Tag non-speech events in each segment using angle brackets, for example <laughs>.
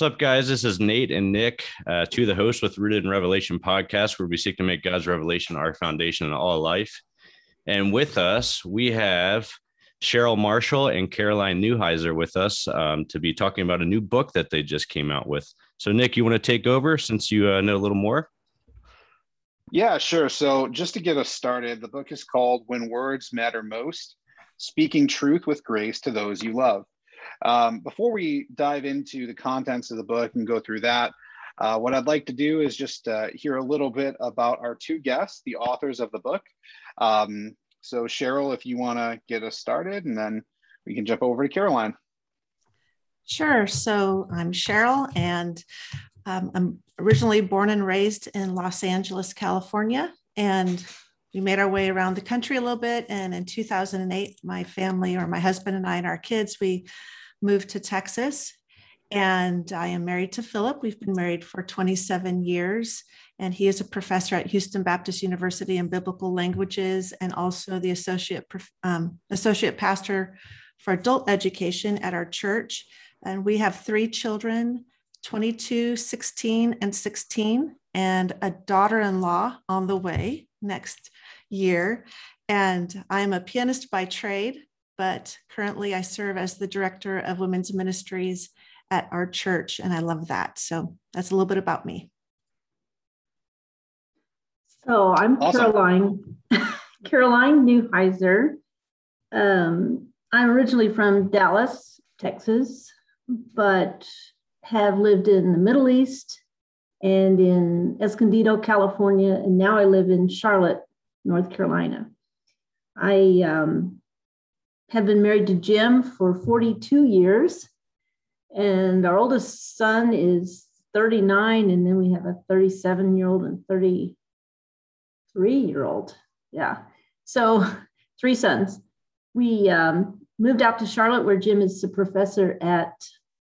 What's up, guys? This is Nate and Nick, uh, to the host with Rooted in Revelation podcast, where we seek to make God's revelation our foundation in all life. And with us, we have Cheryl Marshall and Caroline Newheiser with us um, to be talking about a new book that they just came out with. So, Nick, you want to take over since you uh, know a little more? Yeah, sure. So, just to get us started, the book is called When Words Matter Most Speaking Truth with Grace to Those You Love. Um, before we dive into the contents of the book and go through that, uh, what I'd like to do is just uh, hear a little bit about our two guests, the authors of the book. Um, so, Cheryl, if you want to get us started, and then we can jump over to Caroline. Sure. So, I'm Cheryl, and um, I'm originally born and raised in Los Angeles, California. And we made our way around the country a little bit. And in 2008, my family, or my husband and I, and our kids, we moved to Texas. And I am married to Philip. We've been married for 27 years. And he is a professor at Houston Baptist University in biblical languages and also the associate, um, associate pastor for adult education at our church. And we have three children 22, 16, and 16, and a daughter in law on the way next year. And I'm a pianist by trade but currently I serve as the director of women's ministries at our church, and I love that. So that's a little bit about me. So I'm awesome. Caroline, <laughs> Caroline Newheiser. Um, I'm originally from Dallas, Texas, but have lived in the Middle East and in Escondido, California, and now I live in Charlotte, North Carolina. I um, have been married to Jim for 42 years. And our oldest son is 39. And then we have a 37 year old and 33 year old. Yeah. So three sons. We um, moved out to Charlotte, where Jim is a professor at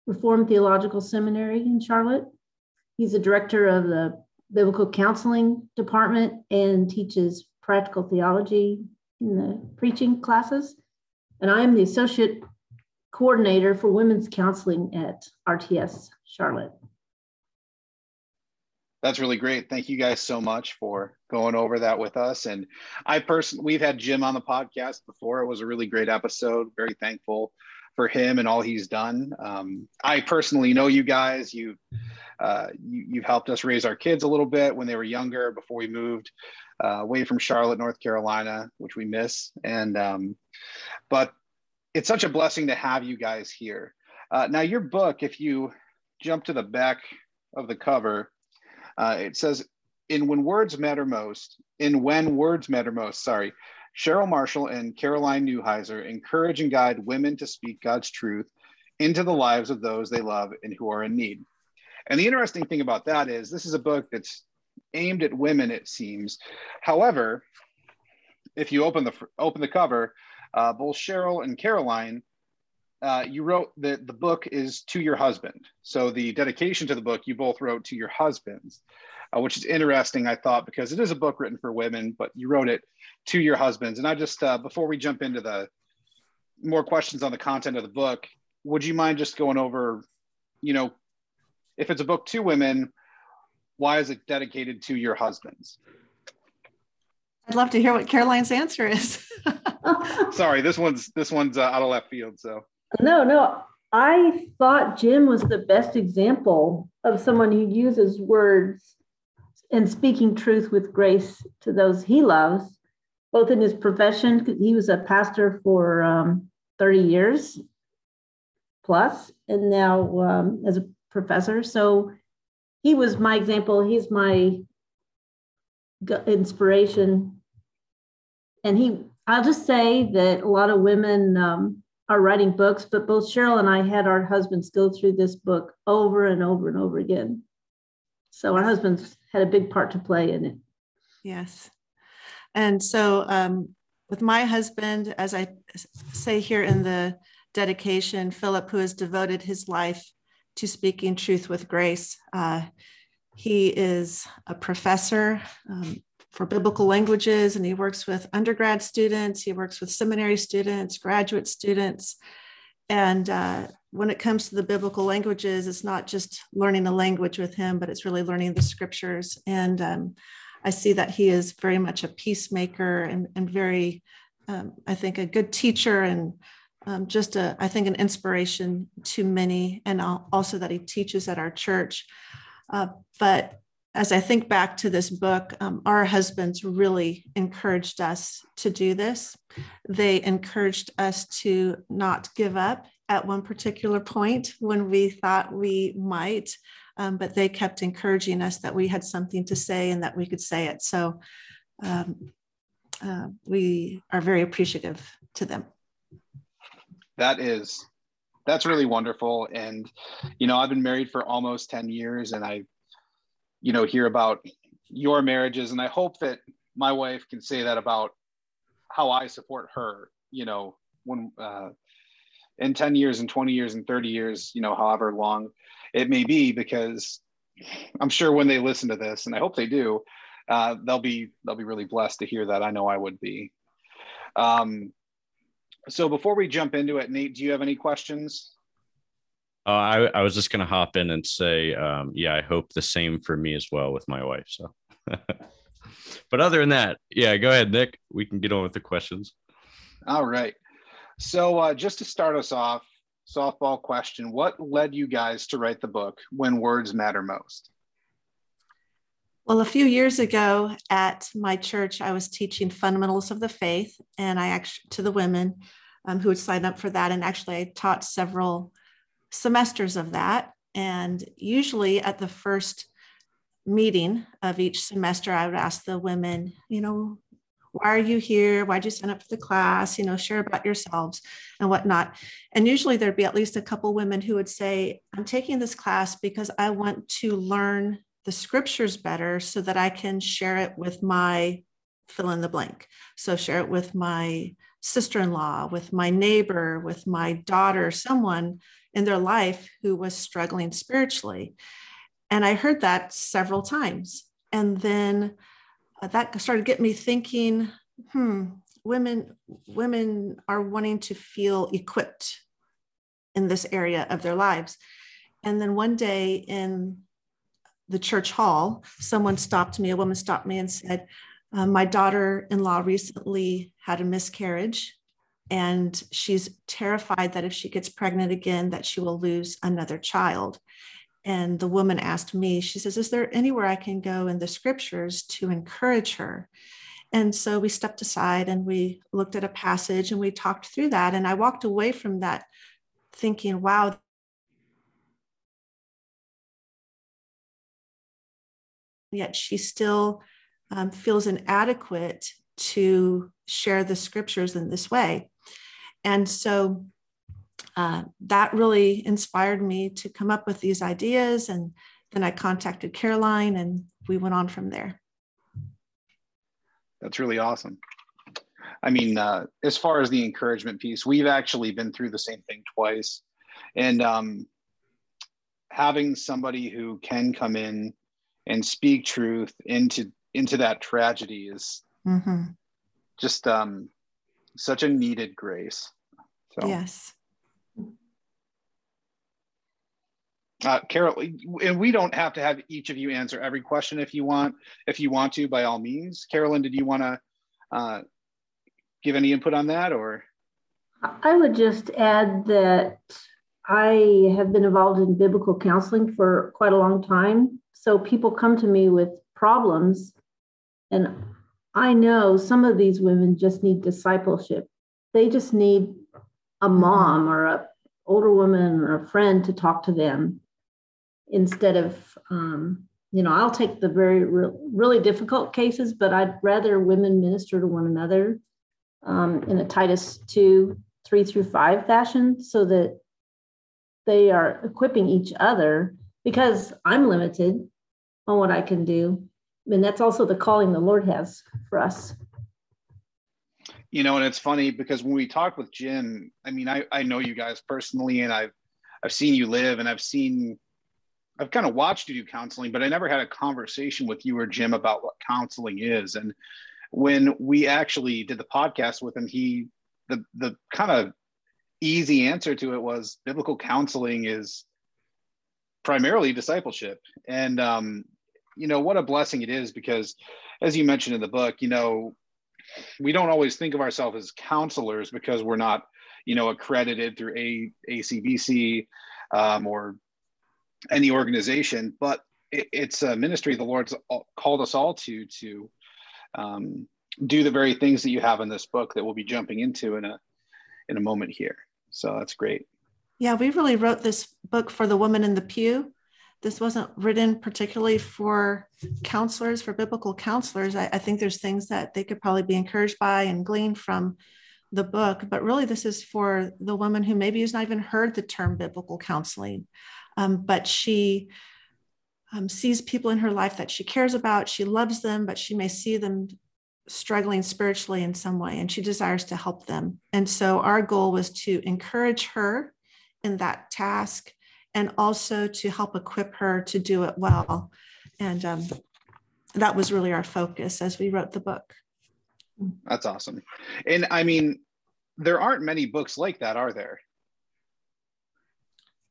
Reformed Theological Seminary in Charlotte. He's a director of the Biblical Counseling Department and teaches practical theology in the preaching classes and I am the associate coordinator for women's counseling at RTS Charlotte. That's really great. Thank you guys so much for going over that with us. And I personally, we've had Jim on the podcast before. It was a really great episode. Very thankful for him and all he's done. Um, I personally know you guys. You, uh, you, you've helped us raise our kids a little bit when they were younger before we moved uh, away from Charlotte, North Carolina, which we miss. And um, but it's such a blessing to have you guys here. Uh, now, your book, if you jump to the back of the cover, uh, it says, "In when words matter most, in when words matter most." Sorry, Cheryl Marshall and Caroline Newheiser encourage and guide women to speak God's truth into the lives of those they love and who are in need. And the interesting thing about that is, this is a book that's aimed at women, it seems. However, if you open the open the cover, uh, both Cheryl and Caroline, uh, you wrote that the book is to your husband. So the dedication to the book you both wrote to your husbands, uh, which is interesting, I thought, because it is a book written for women, but you wrote it to your husbands. And I just, uh, before we jump into the more questions on the content of the book, would you mind just going over, you know, if it's a book to women, why is it dedicated to your husbands? I'd love to hear what Caroline's answer is. <laughs> Sorry, this one's this one's uh, out of left field. So no, no, I thought Jim was the best example of someone who uses words and speaking truth with grace to those he loves, both in his profession. He was a pastor for um, 30 years plus, and now um, as a professor. So he was my example. He's my inspiration. And he, I'll just say that a lot of women um, are writing books, but both Cheryl and I had our husbands go through this book over and over and over again. So our husbands had a big part to play in it. Yes. And so um, with my husband, as I say here in the dedication, Philip, who has devoted his life to speaking truth with grace. Uh, he is a professor um, for biblical languages and he works with undergrad students, he works with seminary students, graduate students. And uh, when it comes to the biblical languages, it's not just learning a language with him, but it's really learning the scriptures. And um, I see that he is very much a peacemaker and, and very, um, I think, a good teacher and um, just a, I think, an inspiration to many, and also that he teaches at our church. Uh, but as I think back to this book, um, our husbands really encouraged us to do this. They encouraged us to not give up at one particular point when we thought we might, um, but they kept encouraging us that we had something to say and that we could say it. So um, uh, we are very appreciative to them. That is, that's really wonderful. And, you know, I've been married for almost 10 years and I you know hear about your marriages and i hope that my wife can say that about how i support her you know when uh, in 10 years and 20 years and 30 years you know however long it may be because i'm sure when they listen to this and i hope they do uh, they'll be they'll be really blessed to hear that i know i would be um, so before we jump into it nate do you have any questions uh, I, I was just going to hop in and say, um, yeah, I hope the same for me as well with my wife. So, <laughs> but other than that, yeah, go ahead, Nick. We can get on with the questions. All right. So, uh, just to start us off, softball question What led you guys to write the book, When Words Matter Most? Well, a few years ago at my church, I was teaching fundamentals of the faith, and I actually to the women um, who would sign up for that. And actually, I taught several semesters of that. And usually at the first meeting of each semester, I would ask the women, you know, why are you here? Why'd you sign up for the class? You know, share about yourselves and whatnot. And usually there'd be at least a couple women who would say, I'm taking this class because I want to learn the scriptures better so that I can share it with my fill in the blank. So share it with my sister in law, with my neighbor, with my daughter, someone in their life who was struggling spiritually. And I heard that several times. And then uh, that started getting me thinking, hmm, women women are wanting to feel equipped in this area of their lives. And then one day in the church hall, someone stopped me, a woman stopped me and said, uh, My daughter in law recently had a miscarriage and she's terrified that if she gets pregnant again that she will lose another child. And the woman asked me she says is there anywhere i can go in the scriptures to encourage her? And so we stepped aside and we looked at a passage and we talked through that. And i walked away from that thinking wow yet she still um, feels inadequate to share the scriptures in this way and so uh, that really inspired me to come up with these ideas. And then I contacted Caroline and we went on from there. That's really awesome. I mean, uh, as far as the encouragement piece, we've actually been through the same thing twice. And um, having somebody who can come in and speak truth into into that tragedy is mm-hmm. just um, such a needed grace. So yes. Uh, Carol, and we don't have to have each of you answer every question if you want. If you want to, by all means. Carolyn, did you want to uh, give any input on that, or? I would just add that I have been involved in biblical counseling for quite a long time. So people come to me with problems, and I know some of these women just need discipleship. They just need a mom or a older woman or a friend to talk to them instead of um, you know i'll take the very re- really difficult cases but i'd rather women minister to one another um, in a titus 2 3 through 5 fashion so that they are equipping each other because i'm limited on what i can do. And that's also the calling the lord has for us. You know and it's funny because when we talk with jim i mean i, I know you guys personally and i've i've seen you live and i've seen i've kind of watched you do counseling but i never had a conversation with you or jim about what counseling is. And when we actually did the podcast with him he the the kind of easy answer to it was biblical counseling is primarily discipleship. And, um, you know, what a blessing it is because, as you mentioned in the book, you know, we don't always think of ourselves as counselors because we're not, you know, accredited through a ACBC um, or any organization, but it, it's a ministry the Lord's called us all to to um, do the very things that you have in this book that we'll be jumping into in a in a moment here. So that's great. Yeah, we really wrote this book for the woman in the pew. This wasn't written particularly for counselors, for biblical counselors. I, I think there's things that they could probably be encouraged by and glean from the book, but really this is for the woman who maybe has not even heard the term biblical counseling, um, but she um, sees people in her life that she cares about. She loves them, but she may see them struggling spiritually in some way and she desires to help them. And so our goal was to encourage her in that task and also to help equip her to do it well. And um, that was really our focus as we wrote the book. That's awesome. And I mean, there aren't many books like that, are there?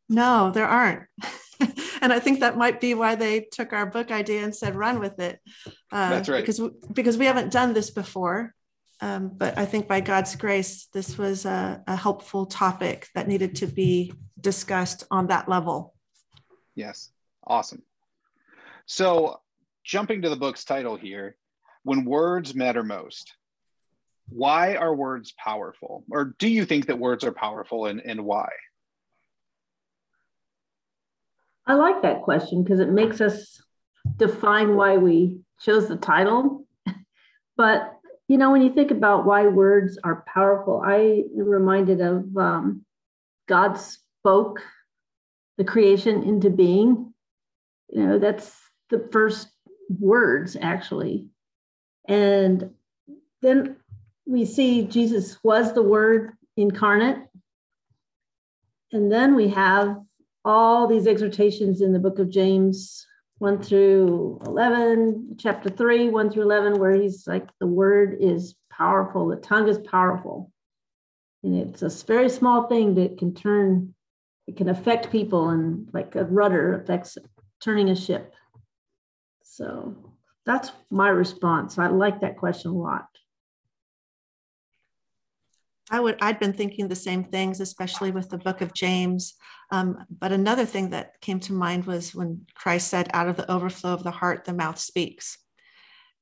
No, there aren't. <laughs> <laughs> and I think that might be why they took our book idea and said run with it. Uh, That's right. Because because we haven't done this before, um, but I think by God's grace, this was a, a helpful topic that needed to be discussed on that level. Yes, awesome. So jumping to the book's title here, when words matter most. Why are words powerful? Or do you think that words are powerful and, and why? I like that question because it makes us define why we chose the title. <laughs> but you know, when you think about why words are powerful, I am reminded of um, God spoke the creation into being. You know, that's the first words actually. And then we see Jesus was the word incarnate. And then we have all these exhortations in the book of James 1 through 11, chapter 3, 1 through 11, where he's like, the word is powerful, the tongue is powerful. And it's a very small thing that can turn, it can affect people, and like a rudder affects turning a ship. So that's my response. I like that question a lot. I would I'd been thinking the same things, especially with the book of James. Um, but another thing that came to mind was when Christ said, "Out of the overflow of the heart, the mouth speaks."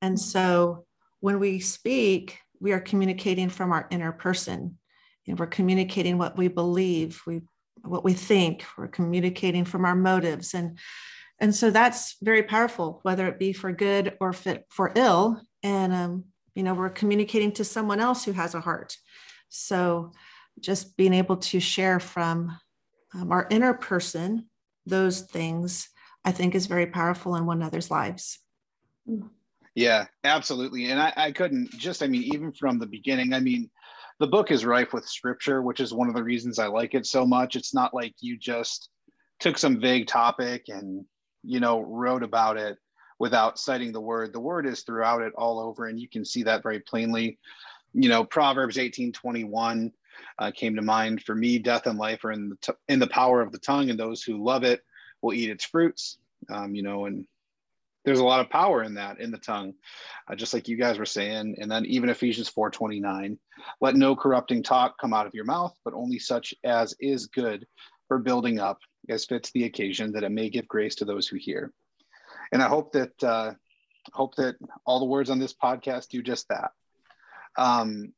And so when we speak, we are communicating from our inner person, and we're communicating what we believe, we what we think. We're communicating from our motives, and and so that's very powerful, whether it be for good or fit for ill. And um, you know, we're communicating to someone else who has a heart so just being able to share from um, our inner person those things, I think, is very powerful in one another's lives. Yeah, absolutely. And I, I couldn't just, I mean, even from the beginning, I mean, the book is rife with scripture, which is one of the reasons I like it so much. It's not like you just took some vague topic and, you know, wrote about it without citing the word. The word is throughout it all over, and you can see that very plainly you know, Proverbs 18 21 uh, came to mind for me. Death and life are in the, t- in the power of the tongue, and those who love it will eat its fruits. Um, you know, and there's a lot of power in that in the tongue, uh, just like you guys were saying. And then even Ephesians 4 29, let no corrupting talk come out of your mouth, but only such as is good for building up as fits the occasion that it may give grace to those who hear. And I hope that, uh, hope that all the words on this podcast do just that. Um,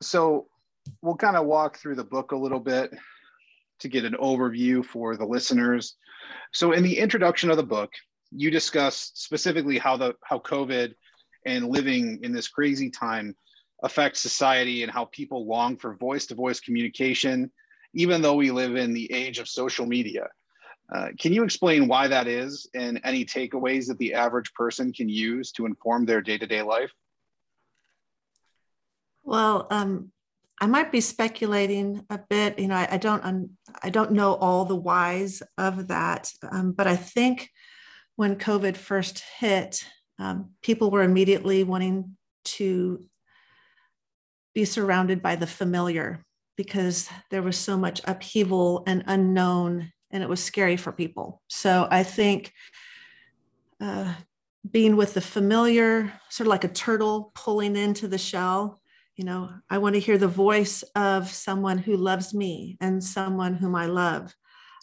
so we'll kind of walk through the book a little bit to get an overview for the listeners. So in the introduction of the book, you discuss specifically how the how COVID and living in this crazy time affects society and how people long for voice-to-voice communication, even though we live in the age of social media. Uh, can you explain why that is and any takeaways that the average person can use to inform their day-to-day life? Well, um, I might be speculating a bit. You know, I, I don't um, I don't know all the whys of that, um, but I think when COVID first hit, um, people were immediately wanting to be surrounded by the familiar because there was so much upheaval and unknown, and it was scary for people. So I think uh, being with the familiar, sort of like a turtle pulling into the shell, you know, I want to hear the voice of someone who loves me and someone whom I love.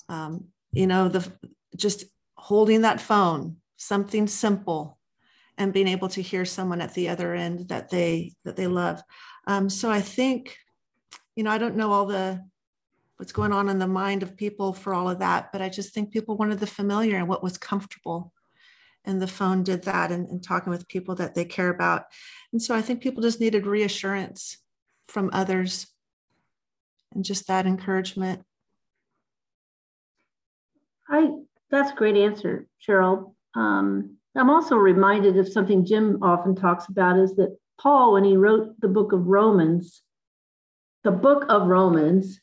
Um, you know, the just holding that phone, something simple, and being able to hear someone at the other end that they that they love. Um, so I think, you know, I don't know all the what's going on in the mind of people for all of that, but I just think people wanted the familiar and what was comfortable. And the phone did that and, and talking with people that they care about. And so I think people just needed reassurance from others and just that encouragement. I that's a great answer, Cheryl. Um, I'm also reminded of something Jim often talks about is that Paul, when he wrote the book of Romans, the book of Romans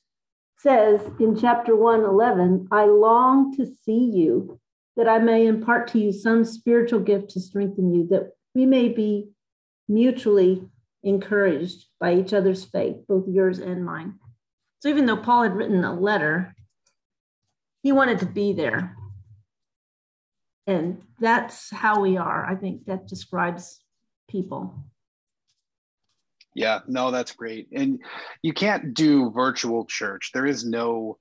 says in chapter 1 11, I long to see you, that I may impart to you some spiritual gift to strengthen you, that we may be mutually encouraged by each other's faith, both yours and mine. So even though Paul had written a letter, he wanted to be there. And that's how we are. I think that describes people. Yeah, no, that's great. And you can't do virtual church. There is no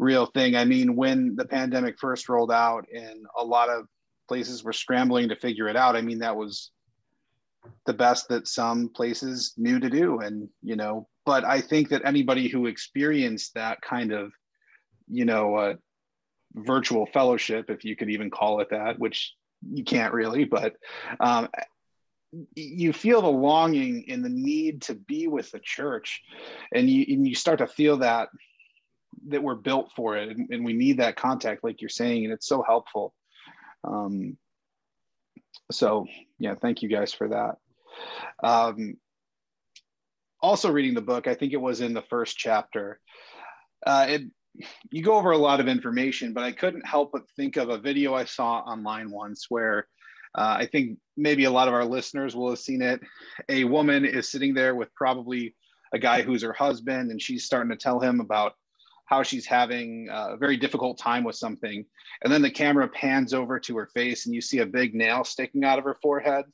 real thing. I mean, when the pandemic first rolled out and a lot of places were scrambling to figure it out, I mean, that was the best that some places knew to do. And, you know, but I think that anybody who experienced that kind of, you know, uh, virtual fellowship, if you could even call it that, which you can't really, but um, you feel the longing and the need to be with the church and you, and you start to feel that that we're built for it and, and we need that contact like you're saying and it's so helpful um, so yeah thank you guys for that um, also reading the book i think it was in the first chapter uh, it, you go over a lot of information but i couldn't help but think of a video i saw online once where uh, I think maybe a lot of our listeners will have seen it. A woman is sitting there with probably a guy who's her husband, and she's starting to tell him about how she's having a very difficult time with something. And then the camera pans over to her face, and you see a big nail sticking out of her forehead.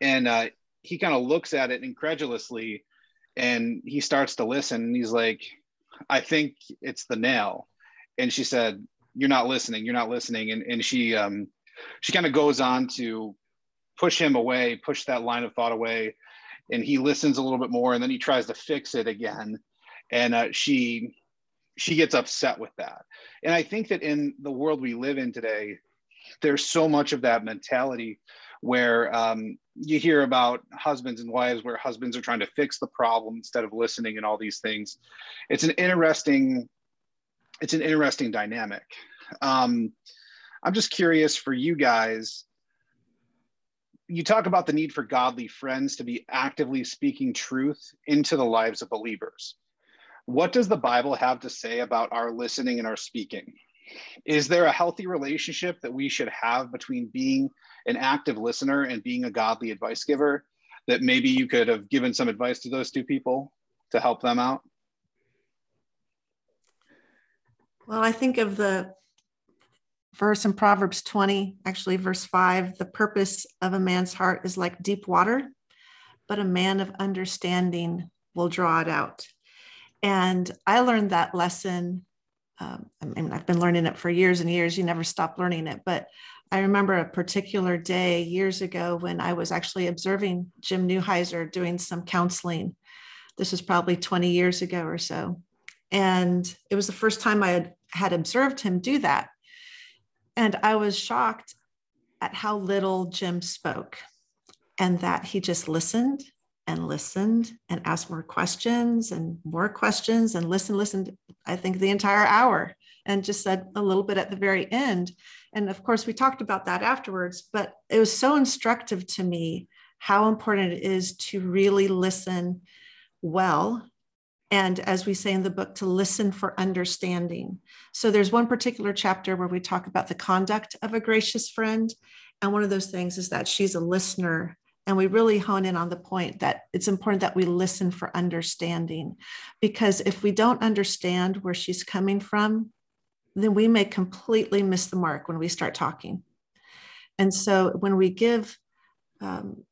And uh, he kind of looks at it incredulously and he starts to listen. And he's like, I think it's the nail. And she said, You're not listening. You're not listening. And, and she, um, she kind of goes on to push him away, push that line of thought away, and he listens a little bit more, and then he tries to fix it again, and uh, she she gets upset with that. And I think that in the world we live in today, there's so much of that mentality where um, you hear about husbands and wives where husbands are trying to fix the problem instead of listening and all these things. It's an interesting it's an interesting dynamic. Um, I'm just curious for you guys. You talk about the need for godly friends to be actively speaking truth into the lives of believers. What does the Bible have to say about our listening and our speaking? Is there a healthy relationship that we should have between being an active listener and being a godly advice giver? That maybe you could have given some advice to those two people to help them out? Well, I think of the verse in Proverbs 20, actually, verse 5 the purpose of a man's heart is like deep water, but a man of understanding will draw it out. And I learned that lesson. Um, I mean, I've been learning it for years and years. You never stop learning it. But I remember a particular day years ago when I was actually observing Jim Newheiser doing some counseling. This was probably 20 years ago or so. And it was the first time I had, had observed him do that. And I was shocked at how little Jim spoke and that he just listened and listened and asked more questions and more questions and listened, listened, I think the entire hour and just said a little bit at the very end. And of course, we talked about that afterwards, but it was so instructive to me how important it is to really listen well and as we say in the book to listen for understanding so there's one particular chapter where we talk about the conduct of a gracious friend and one of those things is that she's a listener and we really hone in on the point that it's important that we listen for understanding. Because if we don't understand where she's coming from then we may completely miss the mark when we start talking. And so when we give um,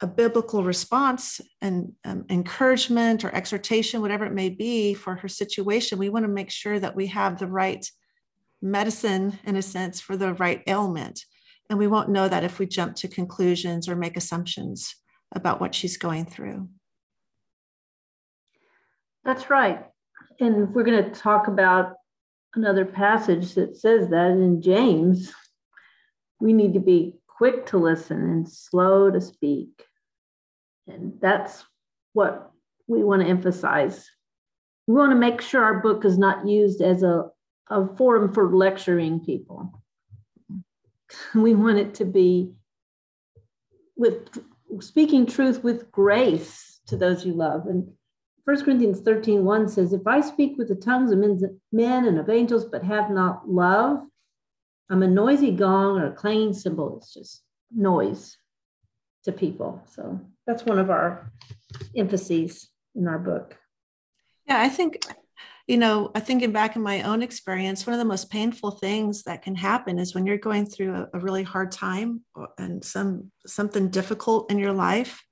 a biblical response and um, encouragement or exhortation whatever it may be for her situation we want to make sure that we have the right medicine in a sense for the right ailment and we won't know that if we jump to conclusions or make assumptions about what she's going through. That's right. And we're going to talk about another passage that says that in James. We need to be quick to listen and slow to speak. And that's what we want to emphasize. We want to make sure our book is not used as a, a forum for lecturing people. <laughs> we want it to be with speaking truth with grace to those you love. And 1 Corinthians 13, 1 says, If I speak with the tongues of men and of angels, but have not love, I'm a noisy gong or a clanging cymbal. It's just noise to people. So that's one of our emphases in our book. Yeah, I think you know, I thinking back in my own experience, one of the most painful things that can happen is when you're going through a, a really hard time and some something difficult in your life,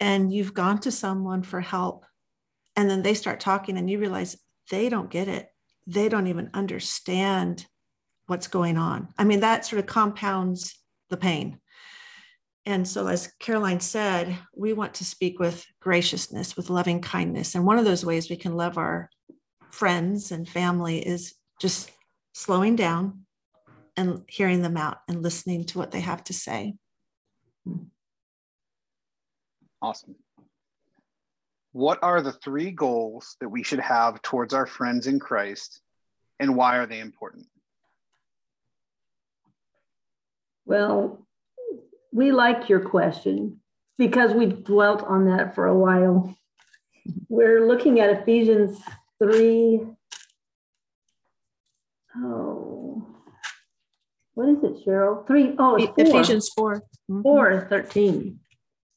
and you've gone to someone for help, and then they start talking, and you realize they don't get it. They don't even understand what's going on. I mean, that sort of compounds the pain. And so, as Caroline said, we want to speak with graciousness, with loving kindness. And one of those ways we can love our friends and family is just slowing down and hearing them out and listening to what they have to say. Awesome. What are the three goals that we should have towards our friends in Christ and why are they important? Well, we like your question because we dwelt on that for a while. We're looking at Ephesians three. Oh, what is it, Cheryl? Three. Oh, four. Ephesians 4. Mm-hmm. 4 13.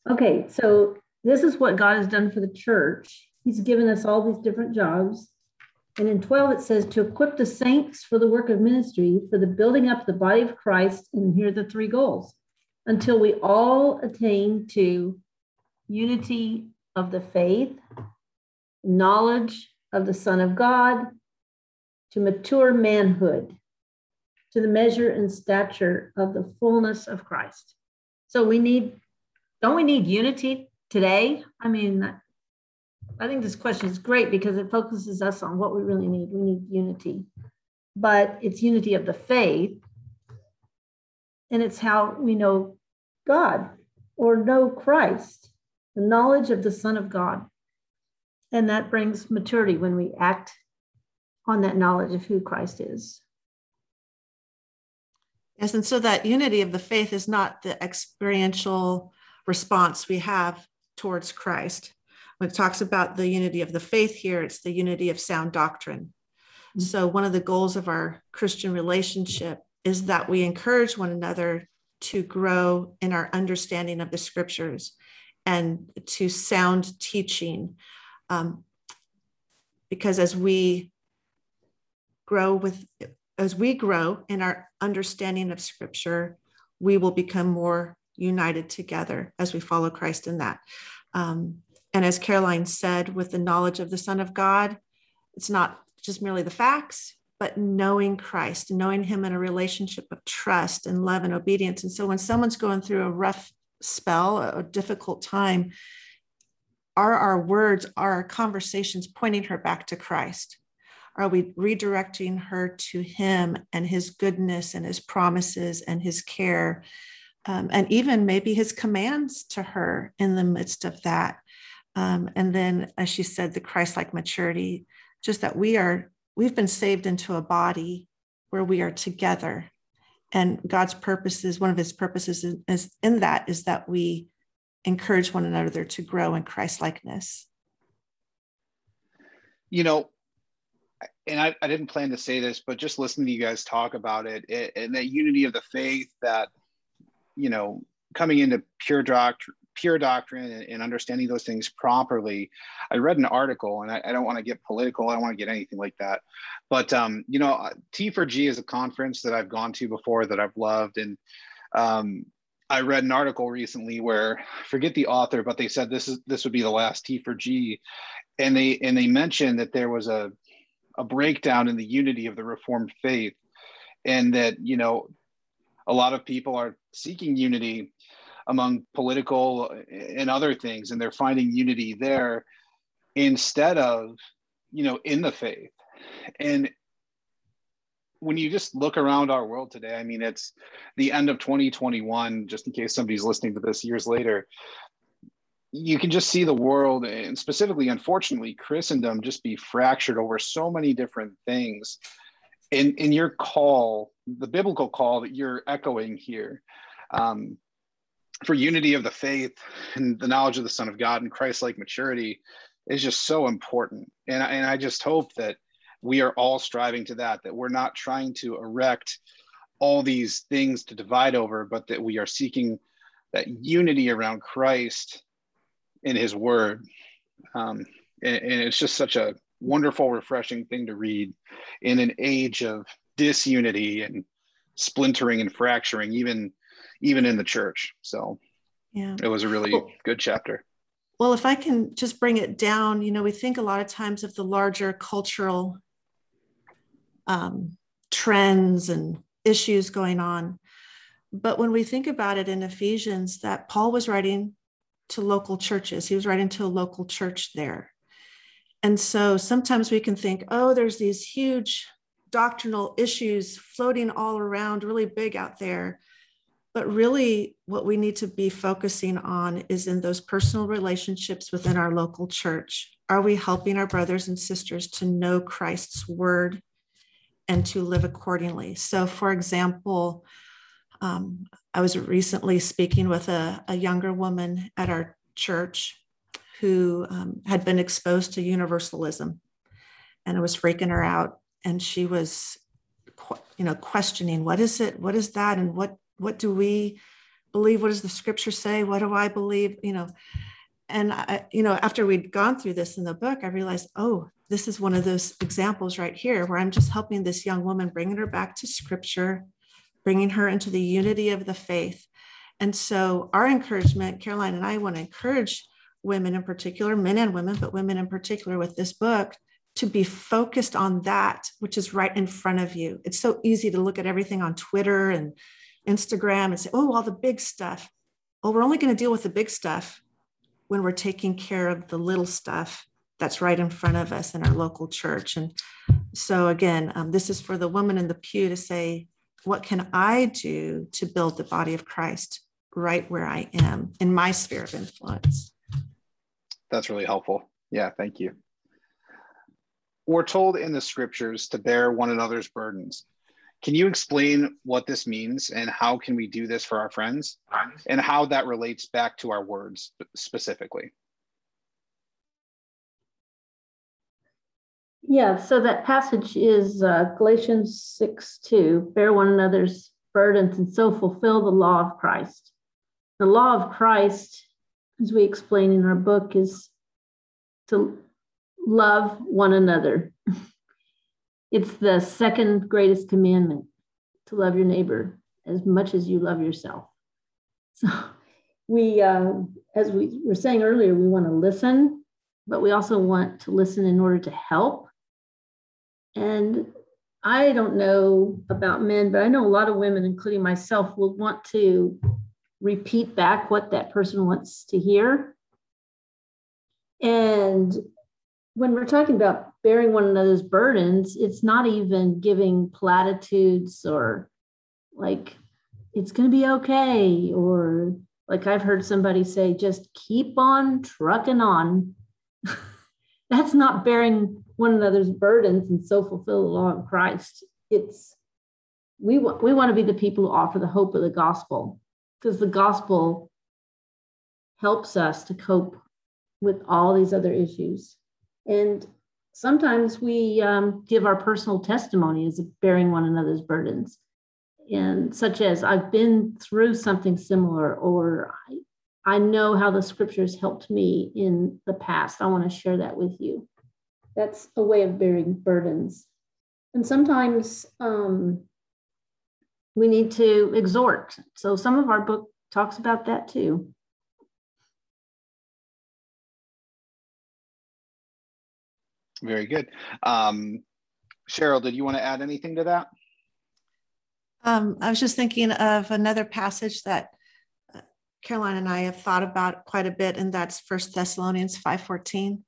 Okay, so this is what God has done for the church. He's given us all these different jobs. And in 12, it says to equip the saints for the work of ministry, for the building up the body of Christ. And here are the three goals until we all attain to unity of the faith, knowledge of the Son of God to mature manhood, to the measure and stature of the fullness of Christ. So we need, don't we need unity today? I mean, I think this question is great because it focuses us on what we really need. We need unity, but it's unity of the faith. And it's how we know God or know Christ, the knowledge of the Son of God. And that brings maturity when we act on that knowledge of who Christ is. Yes, and so that unity of the faith is not the experiential response we have towards Christ. When it talks about the unity of the faith here, it's the unity of sound doctrine. Mm-hmm. So, one of the goals of our Christian relationship is that we encourage one another to grow in our understanding of the scriptures and to sound teaching um, because as we grow with as we grow in our understanding of scripture we will become more united together as we follow christ in that. Um, and as caroline said with the knowledge of the son of god it's not just merely the facts but knowing christ knowing him in a relationship of trust and love and obedience. And so when someone's going through a rough spell a difficult time are our words, are our conversations pointing her back to Christ? Are we redirecting her to Him and His goodness and His promises and His care? Um, and even maybe His commands to her in the midst of that. Um, and then, as she said, the Christ like maturity, just that we are, we've been saved into a body where we are together. And God's purposes, one of his purposes is, is in that is that we encourage one another to grow in Christ likeness? You know, and I, I, didn't plan to say this, but just listening to you guys talk about it, it, and that unity of the faith that, you know, coming into pure doctrine pure doctrine and, and, understanding those things properly i read an article and i, I don't want to get political i don't want to get anything like that but um, you know uh, t4g is a conference that i've gone to before that i've loved and um, i read an article recently where forget the author but they said this is this would be the last T for G, and they and they mentioned that there was a a breakdown in the unity of the reformed faith and that you know a lot of people are seeking unity among political and other things and they're finding unity there instead of you know in the faith. And when you just look around our world today i mean it's the end of 2021 just in case somebody's listening to this years later. You can just see the world and specifically unfortunately christendom just be fractured over so many different things. In in your call the biblical call that you're echoing here um, for unity of the faith and the knowledge of the son of god and christ-like maturity is just so important. And, and i just hope that we are all striving to that that we're not trying to erect all these things to divide over but that we are seeking that unity around christ in his word. Um, and, and it's just such a wonderful refreshing thing to read in an age of disunity and splintering and fracturing even even in the church. So yeah. it was a really well, good chapter. Well if i can just bring it down you know we think a lot of times of the larger cultural um, trends and issues going on but when we think about it in ephesians that paul was writing to local churches. He was writing to a local church there. And so sometimes we can think, oh, there's these huge doctrinal issues floating all around, really big out there. But really, what we need to be focusing on is in those personal relationships within our local church. Are we helping our brothers and sisters to know Christ's word and to live accordingly? So, for example, um, I was recently speaking with a, a, younger woman at our church who um, had been exposed to universalism and it was freaking her out. And she was, you know, questioning what is it? What is that? And what, what do we believe? What does the scripture say? What do I believe? You know, and I, you know, after we'd gone through this in the book, I realized, oh, this is one of those examples right here where I'm just helping this young woman, bringing her back to scripture, bringing her into the unity of the faith. And so, our encouragement, Caroline and I want to encourage women in particular, men and women, but women in particular with this book to be focused on that which is right in front of you. It's so easy to look at everything on Twitter and Instagram and say, oh, all the big stuff. Well, we're only going to deal with the big stuff when we're taking care of the little stuff that's right in front of us in our local church. And so, again, um, this is for the woman in the pew to say, what can I do to build the body of Christ right where I am in my sphere of influence? That's really helpful. Yeah, thank you. We're told in the scriptures to bear one another's burdens. Can you explain what this means and how can we do this for our friends and how that relates back to our words specifically? Yeah, so that passage is uh, Galatians 6 2. Bear one another's burdens and so fulfill the law of Christ. The law of Christ, as we explain in our book, is to love one another. <laughs> it's the second greatest commandment to love your neighbor as much as you love yourself. So, we, uh, as we were saying earlier, we want to listen, but we also want to listen in order to help and I don't know about men, but I know a lot of women, including myself, will want to repeat back what that person wants to hear. And when we're talking about bearing one another's burdens, it's not even giving platitudes or like, it's going to be okay. Or like I've heard somebody say, just keep on trucking on. <laughs> That's not bearing one another's burdens and so fulfill the law of Christ. It's we want we want to be the people who offer the hope of the gospel because the gospel helps us to cope with all these other issues. And sometimes we um, give our personal testimony as bearing one another's burdens. and such as I've been through something similar or I, I know how the scriptures helped me in the past. I want to share that with you. That's a way of bearing burdens. And sometimes um, we need to exhort. So some of our book talks about that too. Very good. Um, Cheryl, did you want to add anything to that? Um, I was just thinking of another passage that uh, Caroline and I have thought about quite a bit, and that's First Thessalonians 5:14.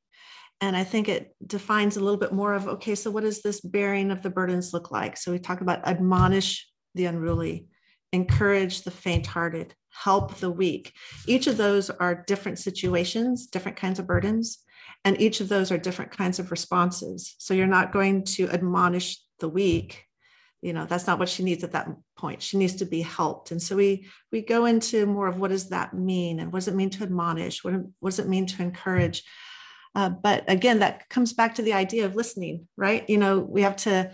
And I think it defines a little bit more of okay, so what does this bearing of the burdens look like? So we talk about admonish the unruly, encourage the faint-hearted, help the weak. Each of those are different situations, different kinds of burdens, and each of those are different kinds of responses. So you're not going to admonish the weak you know that's not what she needs at that point she needs to be helped and so we we go into more of what does that mean and what does it mean to admonish what, what does it mean to encourage uh, but again that comes back to the idea of listening right you know we have to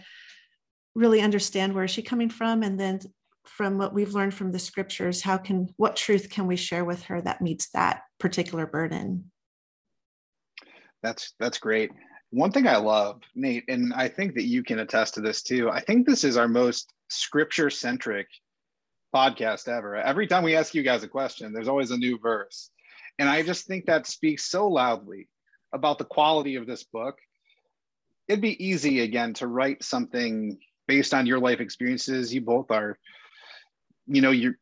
really understand where is she coming from and then from what we've learned from the scriptures how can what truth can we share with her that meets that particular burden that's that's great one thing I love, Nate, and I think that you can attest to this too. I think this is our most scripture centric podcast ever. Every time we ask you guys a question, there's always a new verse. And I just think that speaks so loudly about the quality of this book. It'd be easy again to write something based on your life experiences. You both are, you know, you're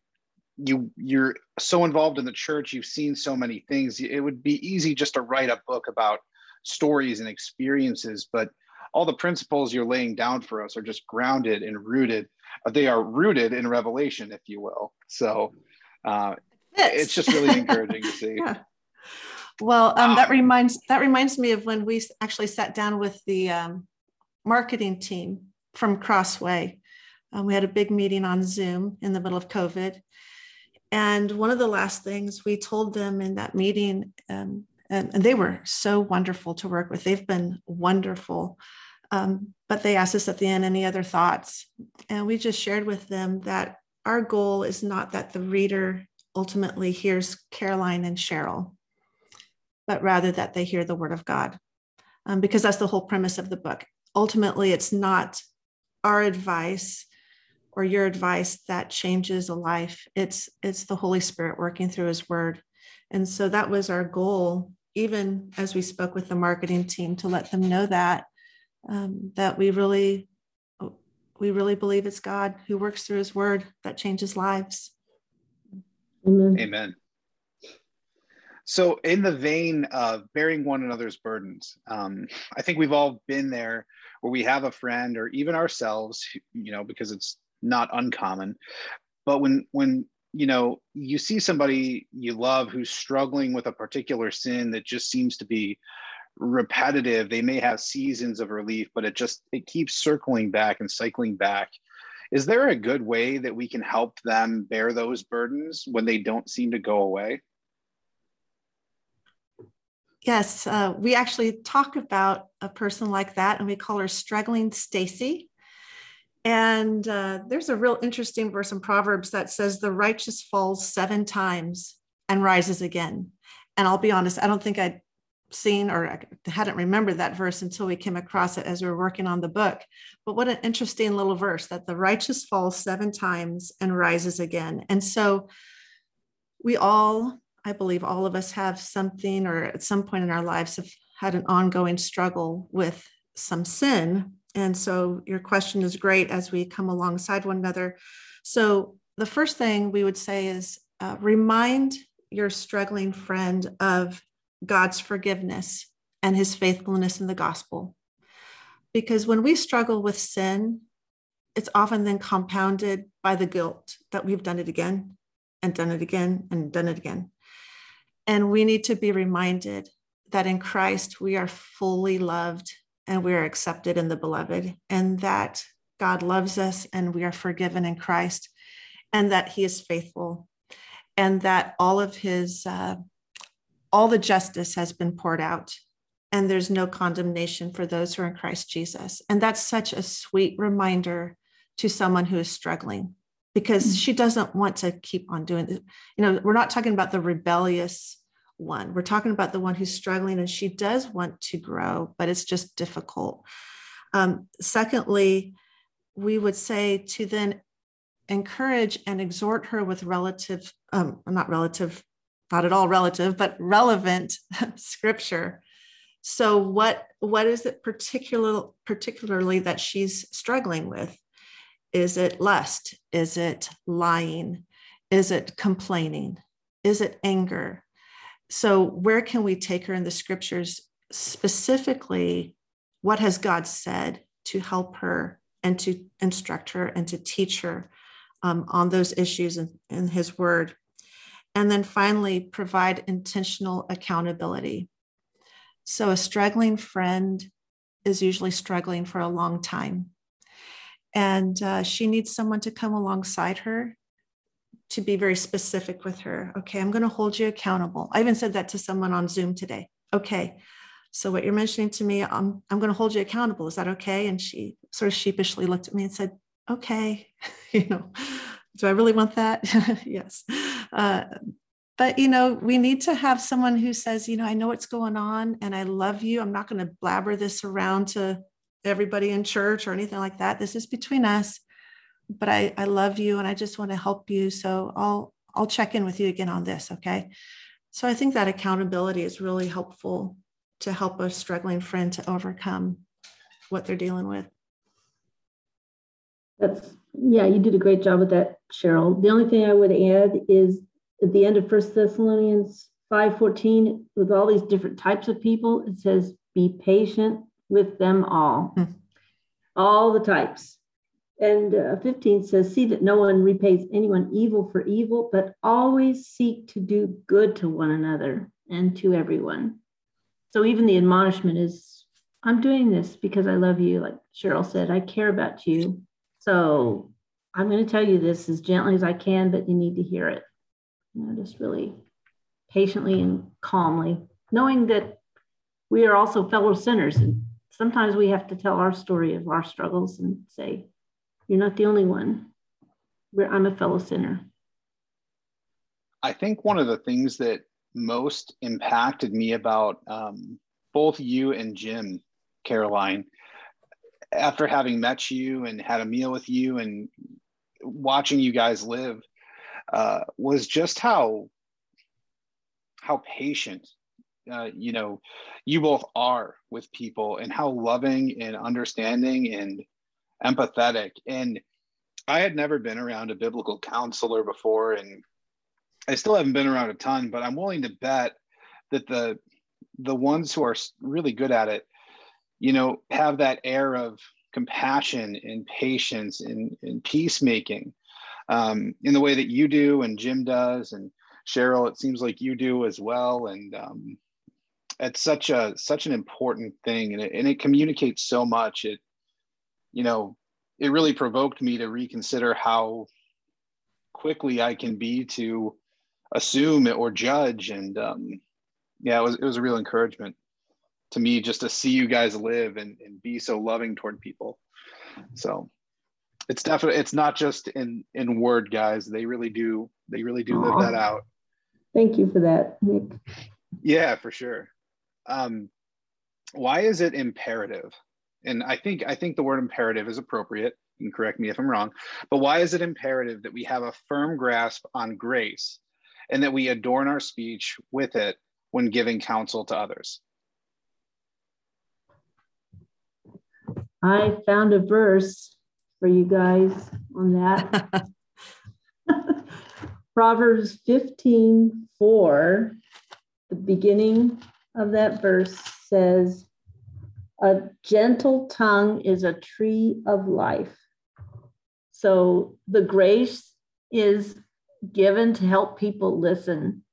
you you're so involved in the church, you've seen so many things. It would be easy just to write a book about stories and experiences, but all the principles you're laying down for us are just grounded and rooted. Uh, they are rooted in revelation, if you will. So uh, it's just really <laughs> encouraging to see. Yeah. Well, um, that reminds that reminds me of when we actually sat down with the um, marketing team from Crossway. Um, we had a big meeting on Zoom in the middle of COVID, and one of the last things we told them in that meeting um, and, and, they were so wonderful to work with. They've been wonderful. Um, but they asked us at the end, any other thoughts? And we just shared with them that our goal is not that the reader ultimately hears Caroline and Cheryl, but rather that they hear the word of God, um, because that's the whole premise of the book. Ultimately, it's not our advice or your advice that changes a life. It's it's the Holy Spirit working through His Word, and so that was our goal even as we spoke with the marketing team to let them know that um, that we really we really believe it's God who works through His Word that changes lives. Amen. Amen. So, in the vein of bearing one another's burdens, um, I think we've all been there where we have a friend or even ourselves, you know, because it's not uncommon. But when when you know you see somebody you love who's struggling with a particular sin that just seems to be repetitive they may have seasons of relief but it just it keeps circling back and cycling back is there a good way that we can help them bear those burdens when they don't seem to go away yes uh, we actually talk about a person like that and we call her struggling stacy and uh, there's a real interesting verse in Proverbs that says, The righteous falls seven times and rises again. And I'll be honest, I don't think I'd seen or I hadn't remembered that verse until we came across it as we were working on the book. But what an interesting little verse that the righteous falls seven times and rises again. And so we all, I believe all of us have something or at some point in our lives have had an ongoing struggle with some sin and so your question is great as we come alongside one another. So the first thing we would say is uh, remind your struggling friend of God's forgiveness and his faithfulness in the gospel. Because when we struggle with sin, it's often then compounded by the guilt that we've done it again and done it again and done it again. And we need to be reminded that in Christ we are fully loved and we are accepted in the beloved, and that God loves us and we are forgiven in Christ, and that He is faithful, and that all of His, uh, all the justice has been poured out, and there's no condemnation for those who are in Christ Jesus. And that's such a sweet reminder to someone who is struggling because mm. she doesn't want to keep on doing it. You know, we're not talking about the rebellious one. We're talking about the one who's struggling and she does want to grow, but it's just difficult. Um, secondly, we would say to then encourage and exhort her with relative, um, not relative, not at all relative, but relevant <laughs> scripture. So what what is it particular, particularly that she's struggling with? Is it lust? Is it lying? Is it complaining? Is it anger? So where can we take her in the scriptures specifically? What has God said to help her and to instruct her and to teach her um, on those issues in, in His Word. And then finally, provide intentional accountability. So, a struggling friend is usually struggling for a long time. And uh, she needs someone to come alongside her to be very specific with her. Okay, I'm going to hold you accountable. I even said that to someone on Zoom today. Okay, so what you're mentioning to me, I'm, I'm going to hold you accountable. Is that okay? And she sort of sheepishly looked at me and said, okay, <laughs> you know, do I really want that? <laughs> yes. Uh, but, you know, we need to have someone who says, you know, I know what's going on and I love you. I'm not going to blabber this around to everybody in church or anything like that. This is between us, but I, I love you and I just want to help you. So I'll, I'll check in with you again on this. Okay. So I think that accountability is really helpful to help a struggling friend to overcome what they're dealing with. That's yeah, you did a great job with that, Cheryl. The only thing I would add is at the end of First Thessalonians 5:14, with all these different types of people, it says, be patient with them all. Hmm. All the types. And uh, 15 says, See that no one repays anyone evil for evil, but always seek to do good to one another and to everyone. So even the admonishment is, I'm doing this because I love you. Like Cheryl said, I care about you. So I'm going to tell you this as gently as I can, but you need to hear it. You know, just really patiently and calmly, knowing that we are also fellow sinners. And sometimes we have to tell our story of our struggles and say, You're not the only one. We're, I'm a fellow sinner. I think one of the things that most impacted me about um, both you and Jim, Caroline, after having met you and had a meal with you and watching you guys live, uh, was just how how patient uh, you know you both are with people and how loving and understanding and empathetic and i had never been around a biblical counselor before and I still haven't been around a ton, but I'm willing to bet that the the ones who are really good at it, you know, have that air of compassion and patience and, and peacemaking um, in the way that you do and Jim does and Cheryl. It seems like you do as well, and um, it's such a such an important thing, and it, and it communicates so much. It, you know, it really provoked me to reconsider how quickly I can be to assume or judge. And um, yeah, it was, it was a real encouragement to me just to see you guys live and, and be so loving toward people. So it's definitely, it's not just in, in word guys. They really do, they really do live that out. Thank you for that, Nick. Yeah, for sure. Um, why is it imperative? And I think, I think the word imperative is appropriate. You can correct me if I'm wrong, but why is it imperative that we have a firm grasp on grace and that we adorn our speech with it when giving counsel to others. I found a verse for you guys on that. <laughs> Proverbs 15 4, the beginning of that verse says, A gentle tongue is a tree of life. So the grace is given to help people listen.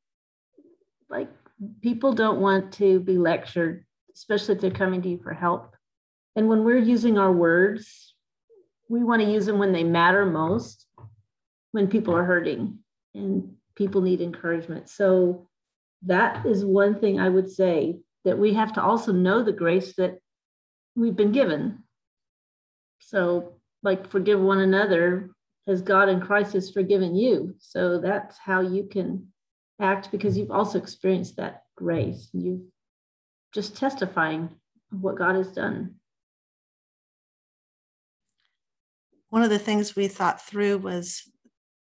Like people don't want to be lectured, especially if they're coming to you for help. And when we're using our words, we want to use them when they matter most, when people are hurting and people need encouragement. So that is one thing I would say that we have to also know the grace that we've been given. So, like, forgive one another as God in Christ has forgiven you. So that's how you can act because you've also experienced that grace. You've just testifying what God has done. One of the things we thought through was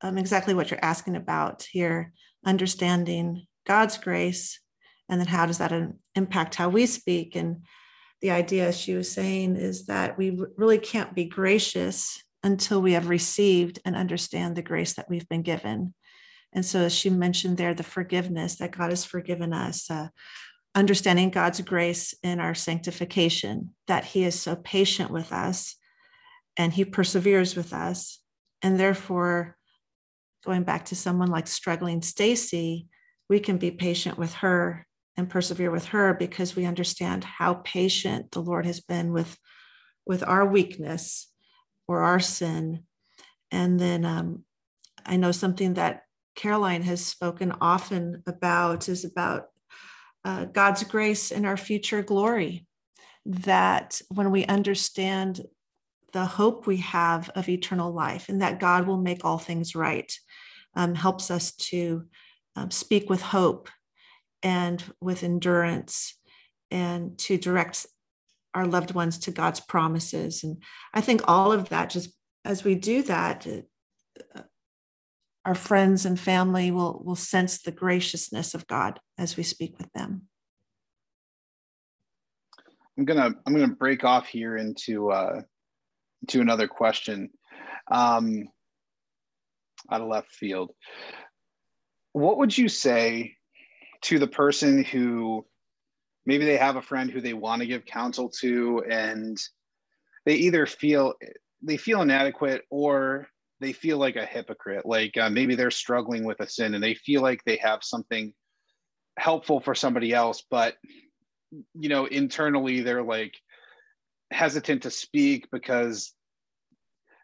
um, exactly what you're asking about here understanding God's grace, and then how does that impact how we speak? And the idea she was saying is that we really can't be gracious until we have received and understand the grace that we've been given. And so, as she mentioned there, the forgiveness that God has forgiven us, uh, understanding God's grace in our sanctification, that He is so patient with us and He perseveres with us. And therefore, going back to someone like struggling Stacy, we can be patient with her and persevere with her because we understand how patient the Lord has been with, with our weakness or our sin. And then um, I know something that Caroline has spoken often about is about uh, God's grace and our future glory. That when we understand the hope we have of eternal life and that God will make all things right, um, helps us to um, speak with hope and with endurance and to direct our loved ones to God's promises. And I think all of that, just as we do that, uh, our friends and family will, will sense the graciousness of God as we speak with them. I'm gonna I'm gonna break off here into uh, into another question, um, out of left field. What would you say to the person who maybe they have a friend who they want to give counsel to and they either feel they feel inadequate or they feel like a hypocrite like uh, maybe they're struggling with a sin and they feel like they have something helpful for somebody else but you know internally they're like hesitant to speak because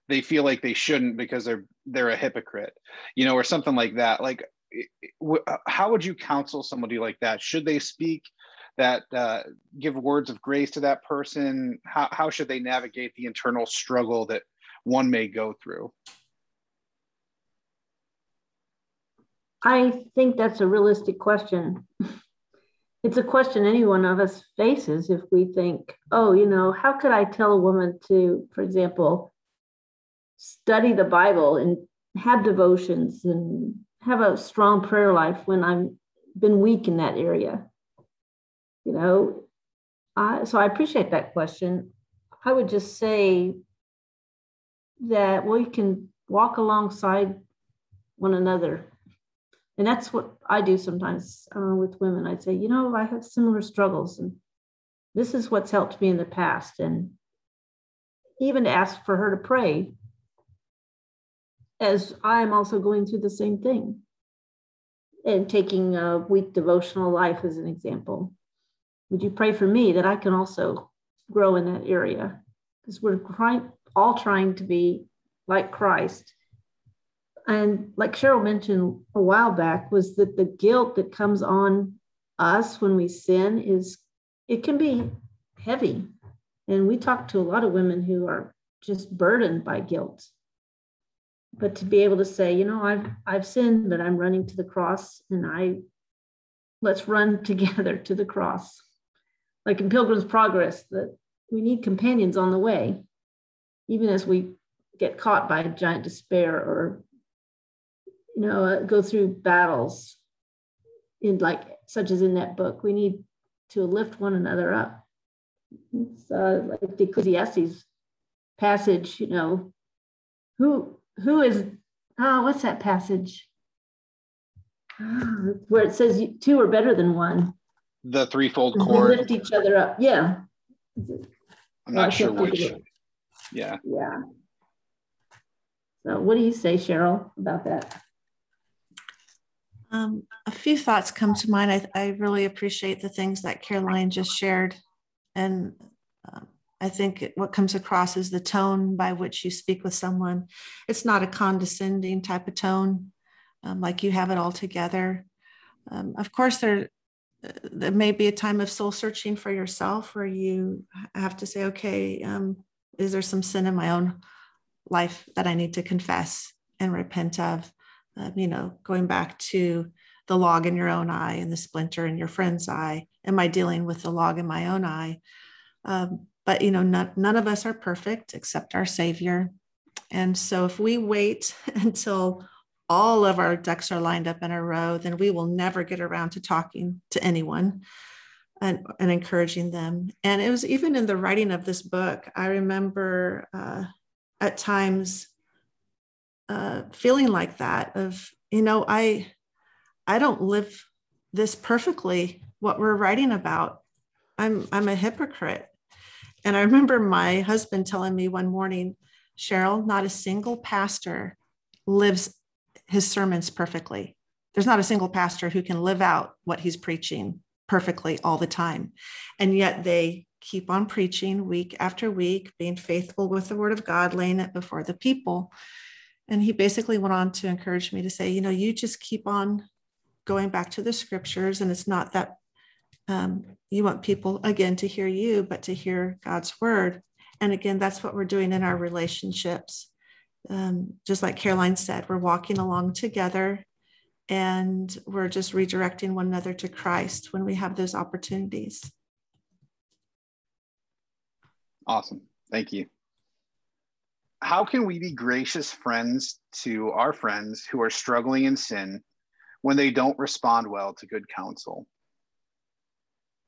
they feel like they shouldn't because they're they're a hypocrite you know or something like that. Like how would you counsel somebody like that should they speak that uh, give words of grace to that person? How, how should they navigate the internal struggle that one may go through? I think that's a realistic question. <laughs> It's a question any one of us faces if we think, oh, you know, how could I tell a woman to, for example, study the Bible and have devotions and have a strong prayer life when I've been weak in that area? you know? I, so i appreciate that question. I would just say that we can walk alongside one another. And that's what i do sometimes uh, with women. I'd say you know i have similar struggles and this is what's helped me in the past. And even ask for her to pray as i am also going through the same thing and taking a week devotional life as an example would you pray for me that I can also grow in that area? Because we're trying, all trying to be like Christ. And like Cheryl mentioned a while back, was that the guilt that comes on us when we sin is, it can be heavy. And we talk to a lot of women who are just burdened by guilt. But to be able to say, you know, I've I've sinned, but I'm running to the cross and I let's run <laughs> together to the cross like in Pilgrim's Progress, that we need companions on the way, even as we get caught by giant despair or, you know, uh, go through battles in like such as in that book. We need to lift one another up. It's uh, like the Ecclesiastes passage, you know, who who is oh, what's that passage? <gasps> Where it says two are better than one the threefold cord. lift each other up. Yeah. I'm not sure which. Yeah. Yeah. So, what do you say, Cheryl, about that? Um, a few thoughts come to mind. I, I, really appreciate the things that Caroline just shared. And uh, I think what comes across is the tone by which you speak with someone. It's not a condescending type of tone, um, like you have it all together. Um, of course, there there may be a time of soul searching for yourself where you have to say, okay, um, is there some sin in my own life that I need to confess and repent of. Uh, you know, going back to the log in your own eye and the splinter in your friend's eye. Am I dealing with the log in my own eye? Um, but you know, not, none of us are perfect except our Savior. And so, if we wait <laughs> until all of our ducks are lined up in a row, then we will never get around to talking to anyone and, and encouraging them. And it was even in the writing of this book, I remember uh, at times uh, feeling like that of, you know, I, I don't live this perfectly, what we're writing about. I'm, I'm a hypocrite. And I remember my husband telling me one morning, Cheryl, not a single pastor lives his sermons perfectly. There's not a single pastor who can live out what he's preaching perfectly all the time. And yet they keep on preaching week after week, being faithful with the word of God, laying it before the people. And he basically went on to encourage me to say, you know, you just keep on going back to the scriptures. And it's not that um, you want people, again, to hear you, but to hear God's word. And again, that's what we're doing in our relationships. Um, just like Caroline said, we're walking along together and we're just redirecting one another to Christ when we have those opportunities. Awesome. Thank you. How can we be gracious friends to our friends who are struggling in sin when they don't respond well to good counsel?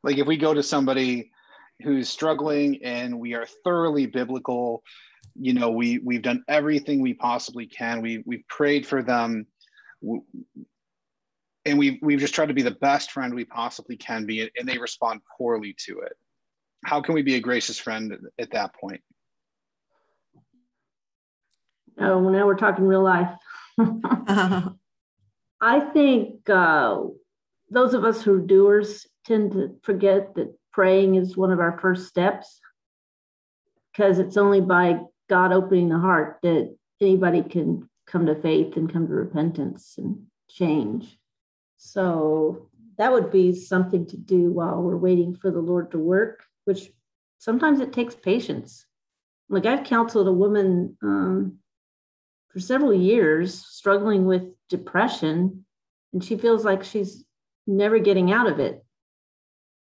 Like if we go to somebody who's struggling and we are thoroughly biblical, you know, we we've done everything we possibly can. We we've prayed for them. And we've, we've just tried to be the best friend we possibly can be and they respond poorly to it. How can we be a gracious friend at that point? Oh now we're talking real life. <laughs> I think uh, those of us who are doers tend to forget that praying is one of our first steps because it's only by god opening the heart that anybody can come to faith and come to repentance and change. So that would be something to do while we're waiting for the Lord to work, which sometimes it takes patience. Like I've counseled a woman um, for several years struggling with depression, and she feels like she's never getting out of it.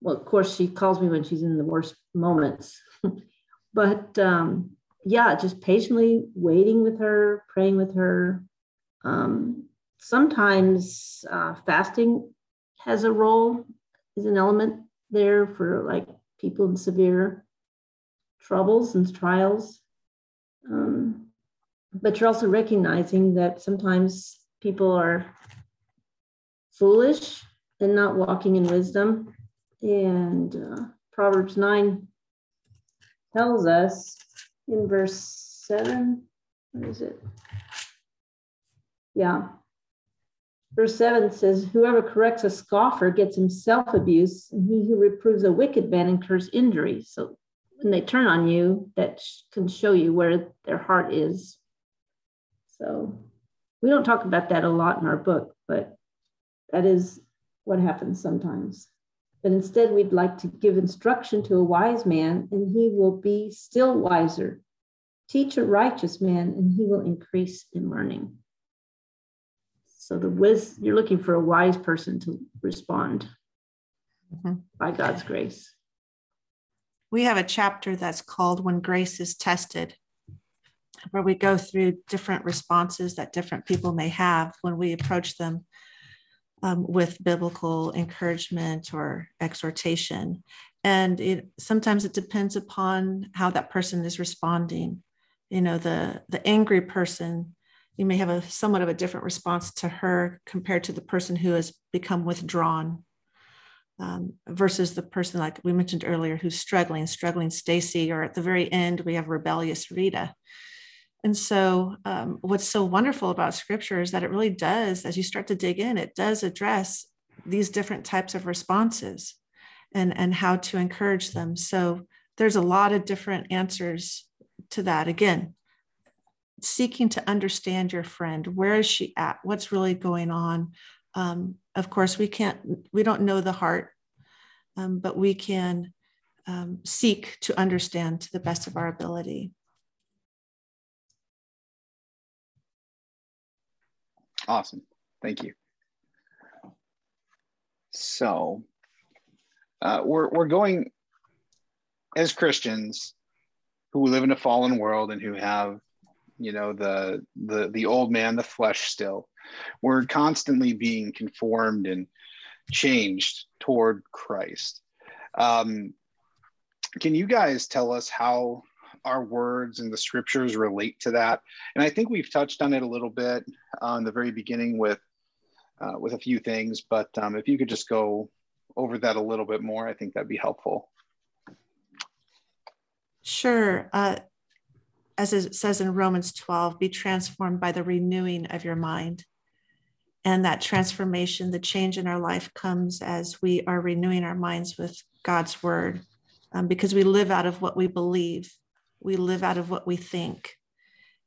Well, of course, she calls me when she's in the worst moments. <laughs> but um, yeah, just patiently waiting with her, praying with her. Um, sometimes uh, fasting has a role, is an element there for like people in severe troubles and trials. Um, but you're also recognizing that sometimes people are foolish and not walking in wisdom. And uh, Proverbs 9 tells us in verse seven. What is it? Yeah. Verse seven says, Whoever corrects a scoffer gets himself abuse, and he who reproves a wicked man incurs injury. So when they turn on you, that can show you where their heart is. So we don't talk about that a lot in our book, but that is what happens sometimes. But instead, we'd like to give instruction to a wise man, and he will be still wiser. Teach a righteous man, and he will increase in learning. So the wis- you're looking for a wise person to respond mm-hmm. by God's grace. We have a chapter that's called When Grace is Tested, where we go through different responses that different people may have when we approach them um, with biblical encouragement or exhortation. And it sometimes it depends upon how that person is responding. You know, the the angry person, you may have a somewhat of a different response to her compared to the person who has become withdrawn. Um, versus the person like we mentioned earlier who's struggling, struggling Stacy, or at the very end we have rebellious Rita. And so, um, what's so wonderful about scripture is that it really does, as you start to dig in, it does address these different types of responses and, and how to encourage them. So, there's a lot of different answers to that. Again, seeking to understand your friend. Where is she at? What's really going on? Um, of course, we can't, we don't know the heart, um, but we can um, seek to understand to the best of our ability. Awesome. Thank you. So uh, we're, we're going as Christians who live in a fallen world and who have, you know, the, the, the old man, the flesh still, we're constantly being conformed and changed toward Christ. Um, can you guys tell us how our words and the scriptures relate to that? And I think we've touched on it a little bit uh, in the very beginning with uh, with a few things, but um, if you could just go over that a little bit more, I think that'd be helpful. Sure. Uh, as it says in Romans 12, be transformed by the renewing of your mind. And that transformation, the change in our life comes as we are renewing our minds with God's word, um, because we live out of what we believe, we live out of what we think.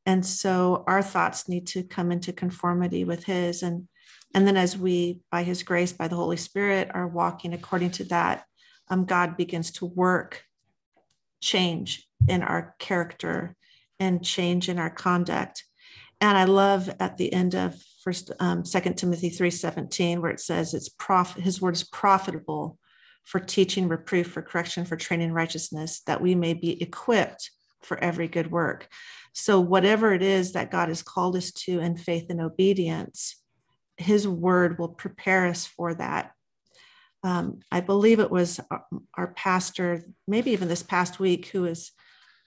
And so our thoughts need to come into conformity with His. And, and then as we, by His grace, by the Holy Spirit, are walking according to that, um, God begins to work change in our character and change in our conduct. And I love at the end of first um, Timothy 3:17, where it says it's prof his word is profitable for teaching, reproof, for correction, for training righteousness, that we may be equipped for every good work. So whatever it is that God has called us to in faith and obedience, his word will prepare us for that. Um, I believe it was our, our pastor, maybe even this past week, who was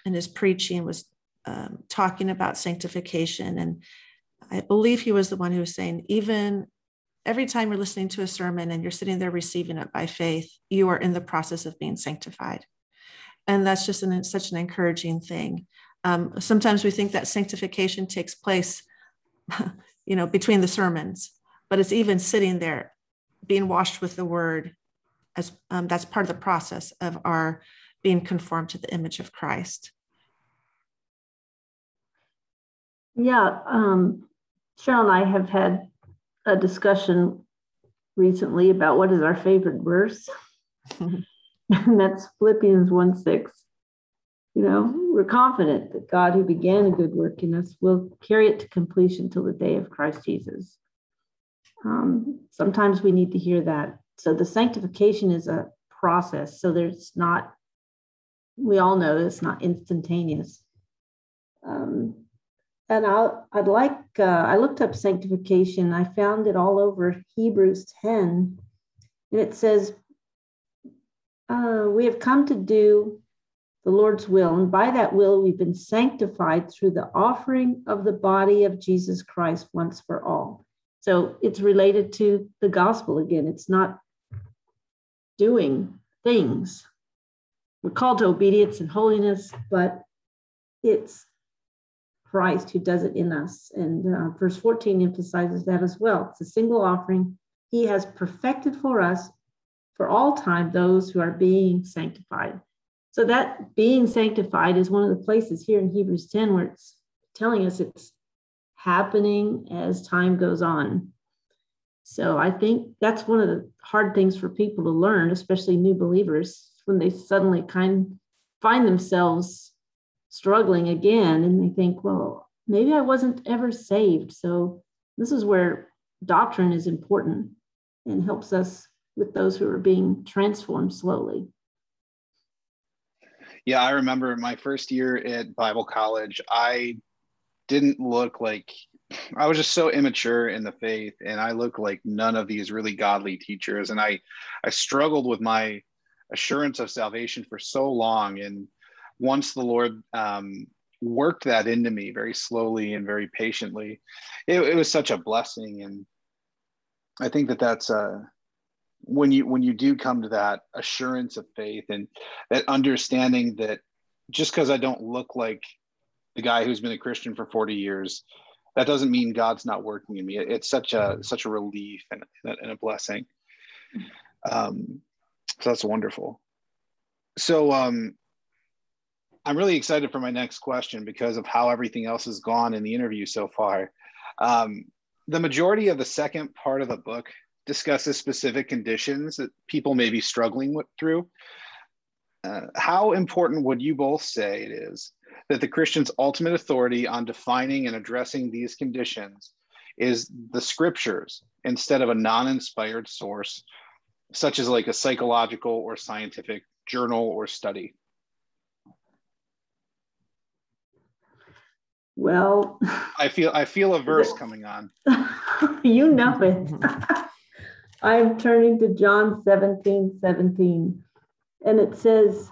in his preaching was um, talking about sanctification. And I believe he was the one who was saying, even every time you're listening to a sermon and you're sitting there receiving it by faith, you are in the process of being sanctified. And that's just an, such an encouraging thing. Um, sometimes we think that sanctification takes place, <laughs> you know, between the sermons, but it's even sitting there, being washed with the word, as um, that's part of the process of our being conformed to the image of Christ. Yeah, um, Cheryl and I have had a discussion recently about what is our favorite verse. <laughs> <laughs> and that's Philippians 1 6. You know, we're confident that God, who began a good work in us, will carry it to completion till the day of Christ Jesus. Um, sometimes we need to hear that. So the sanctification is a process. So there's not, we all know it's not instantaneous. Um, and I'll, I'd like, uh, I looked up sanctification. I found it all over Hebrews 10. And it says, uh, We have come to do the Lord's will. And by that will, we've been sanctified through the offering of the body of Jesus Christ once for all. So it's related to the gospel again. It's not doing things. We're called to obedience and holiness, but it's Christ who does it in us. And uh, verse 14 emphasizes that as well. It's a single offering. He has perfected for us for all time those who are being sanctified. So that being sanctified is one of the places here in Hebrews 10 where it's telling us it's happening as time goes on. So I think that's one of the hard things for people to learn, especially new believers, when they suddenly kind find themselves struggling again and they think, well, maybe I wasn't ever saved. So this is where doctrine is important and helps us with those who are being transformed slowly. Yeah, I remember my first year at Bible college, I didn't look like I was just so immature in the faith and I looked like none of these really godly teachers and I I struggled with my assurance of salvation for so long and once the Lord um, worked that into me very slowly and very patiently, it, it, was such a blessing. And I think that that's uh, when you when you do come to that assurance of faith and that understanding that just because I don't look like the guy who's been a Christian for 40 years, that doesn't mean God's not working in me. It's such a such a relief and, and a blessing. Um, so that's wonderful. So um, I'm really excited for my next question because of how everything else has gone in the interview so far. Um, the majority of the second part of the book discusses specific conditions that people may be struggling with, through. Uh, how important would you both say it is that the Christian's ultimate authority on defining and addressing these conditions is the scriptures instead of a non-inspired source such as like a psychological or scientific journal or study? Well i feel i feel a verse <laughs> coming on. you know it <laughs> i'm turning to john 17 17 and it says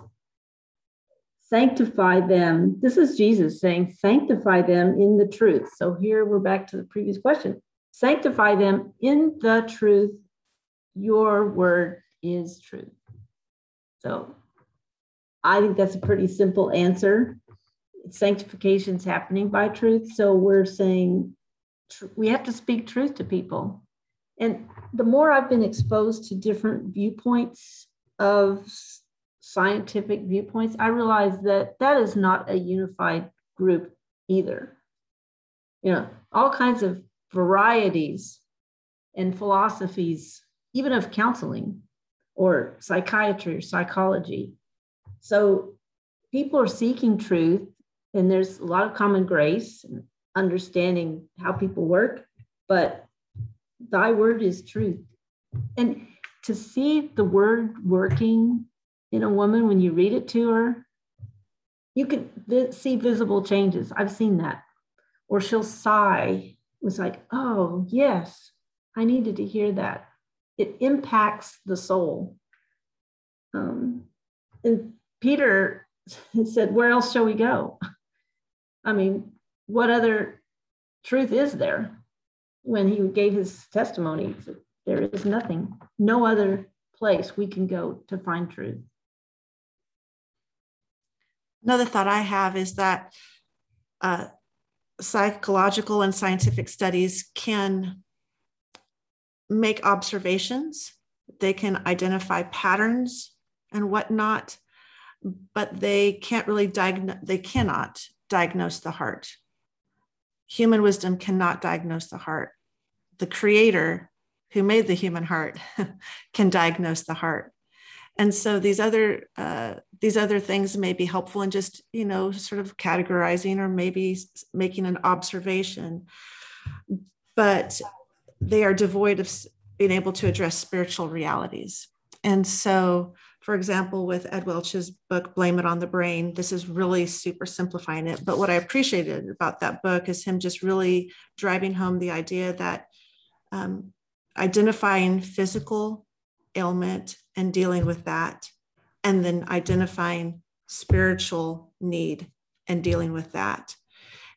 sanctify them. This is Jesus saying, sanctify them in the truth. So here we're back to the previous question sanctify them in the truth. Your word is truth. So I think that's a pretty simple answer. Sanctification is happening by truth. So we're saying tr- we have to speak truth to people. And the more I've been exposed to different viewpoints of scientific viewpoints, I realize that that is not a unified group either. You know, all kinds of varieties and philosophies, even of counseling or psychiatry or psychology. So people are seeking truth, and there's a lot of common grace and understanding how people work, but thy word is truth. And to see the word working in a woman when you read it to her, you can vi- see visible changes. I've seen that. Or she'll sigh. It was like, oh, yes, I needed to hear that. It impacts the soul. Um, and Peter <laughs> said, Where else shall we go? I mean, what other truth is there? When he gave his testimony, there is nothing, no other place we can go to find truth. Another thought I have is that uh, psychological and scientific studies can make observations, they can identify patterns and whatnot, but they can't really diagnose, they cannot diagnose the heart. Human wisdom cannot diagnose the heart. The creator who made the human heart <laughs> can diagnose the heart. And so these other uh, these other things may be helpful in just you know sort of categorizing or maybe making an observation. But they are devoid of being able to address spiritual realities. And so for example with ed welch's book blame it on the brain this is really super simplifying it but what i appreciated about that book is him just really driving home the idea that um, identifying physical ailment and dealing with that, and then identifying spiritual need and dealing with that.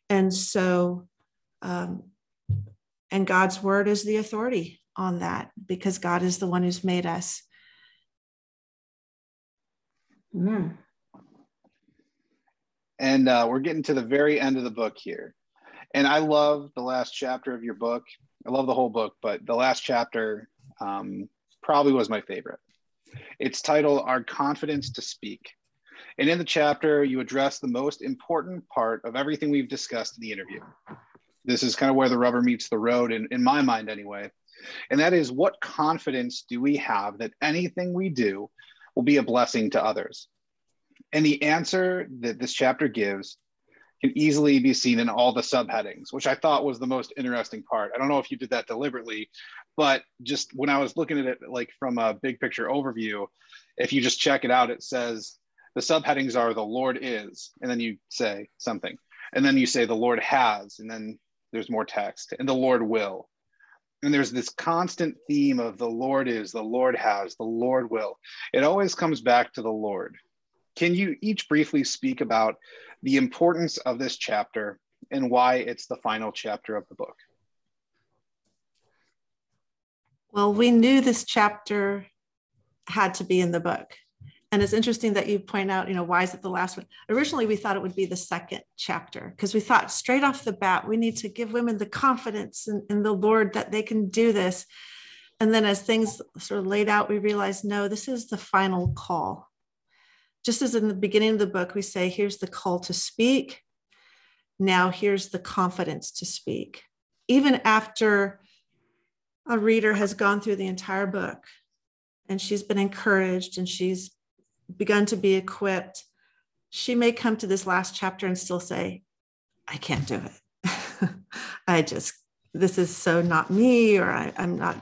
And so, um, and God's word is the authority on that because God is the one who's made us. Amen. And uh, we're getting to the very end of the book here. And I love the last chapter of your book. I love the whole book, but the last chapter um, probably was my favorite. It's titled Our Confidence to Speak. And in the chapter, you address the most important part of everything we've discussed in the interview. This is kind of where the rubber meets the road, in, in my mind, anyway. And that is what confidence do we have that anything we do will be a blessing to others? And the answer that this chapter gives can easily be seen in all the subheadings, which I thought was the most interesting part. I don't know if you did that deliberately, but just when I was looking at it like from a big picture overview, if you just check it out, it says the subheadings are the Lord is, and then you say something, and then you say the Lord has, and then there's more text, and the Lord will. And there's this constant theme of the Lord is, the Lord has, the Lord will. It always comes back to the Lord. Can you each briefly speak about the importance of this chapter and why it's the final chapter of the book? Well, we knew this chapter had to be in the book. And it's interesting that you point out, you know, why is it the last one? Originally, we thought it would be the second chapter because we thought straight off the bat, we need to give women the confidence in, in the Lord that they can do this. And then as things sort of laid out, we realized, no, this is the final call just as in the beginning of the book, we say, here's the call to speak. Now here's the confidence to speak. Even after a reader has gone through the entire book and she's been encouraged and she's begun to be equipped, she may come to this last chapter and still say, I can't do it. <laughs> I just, this is so not me, or I, I'm not,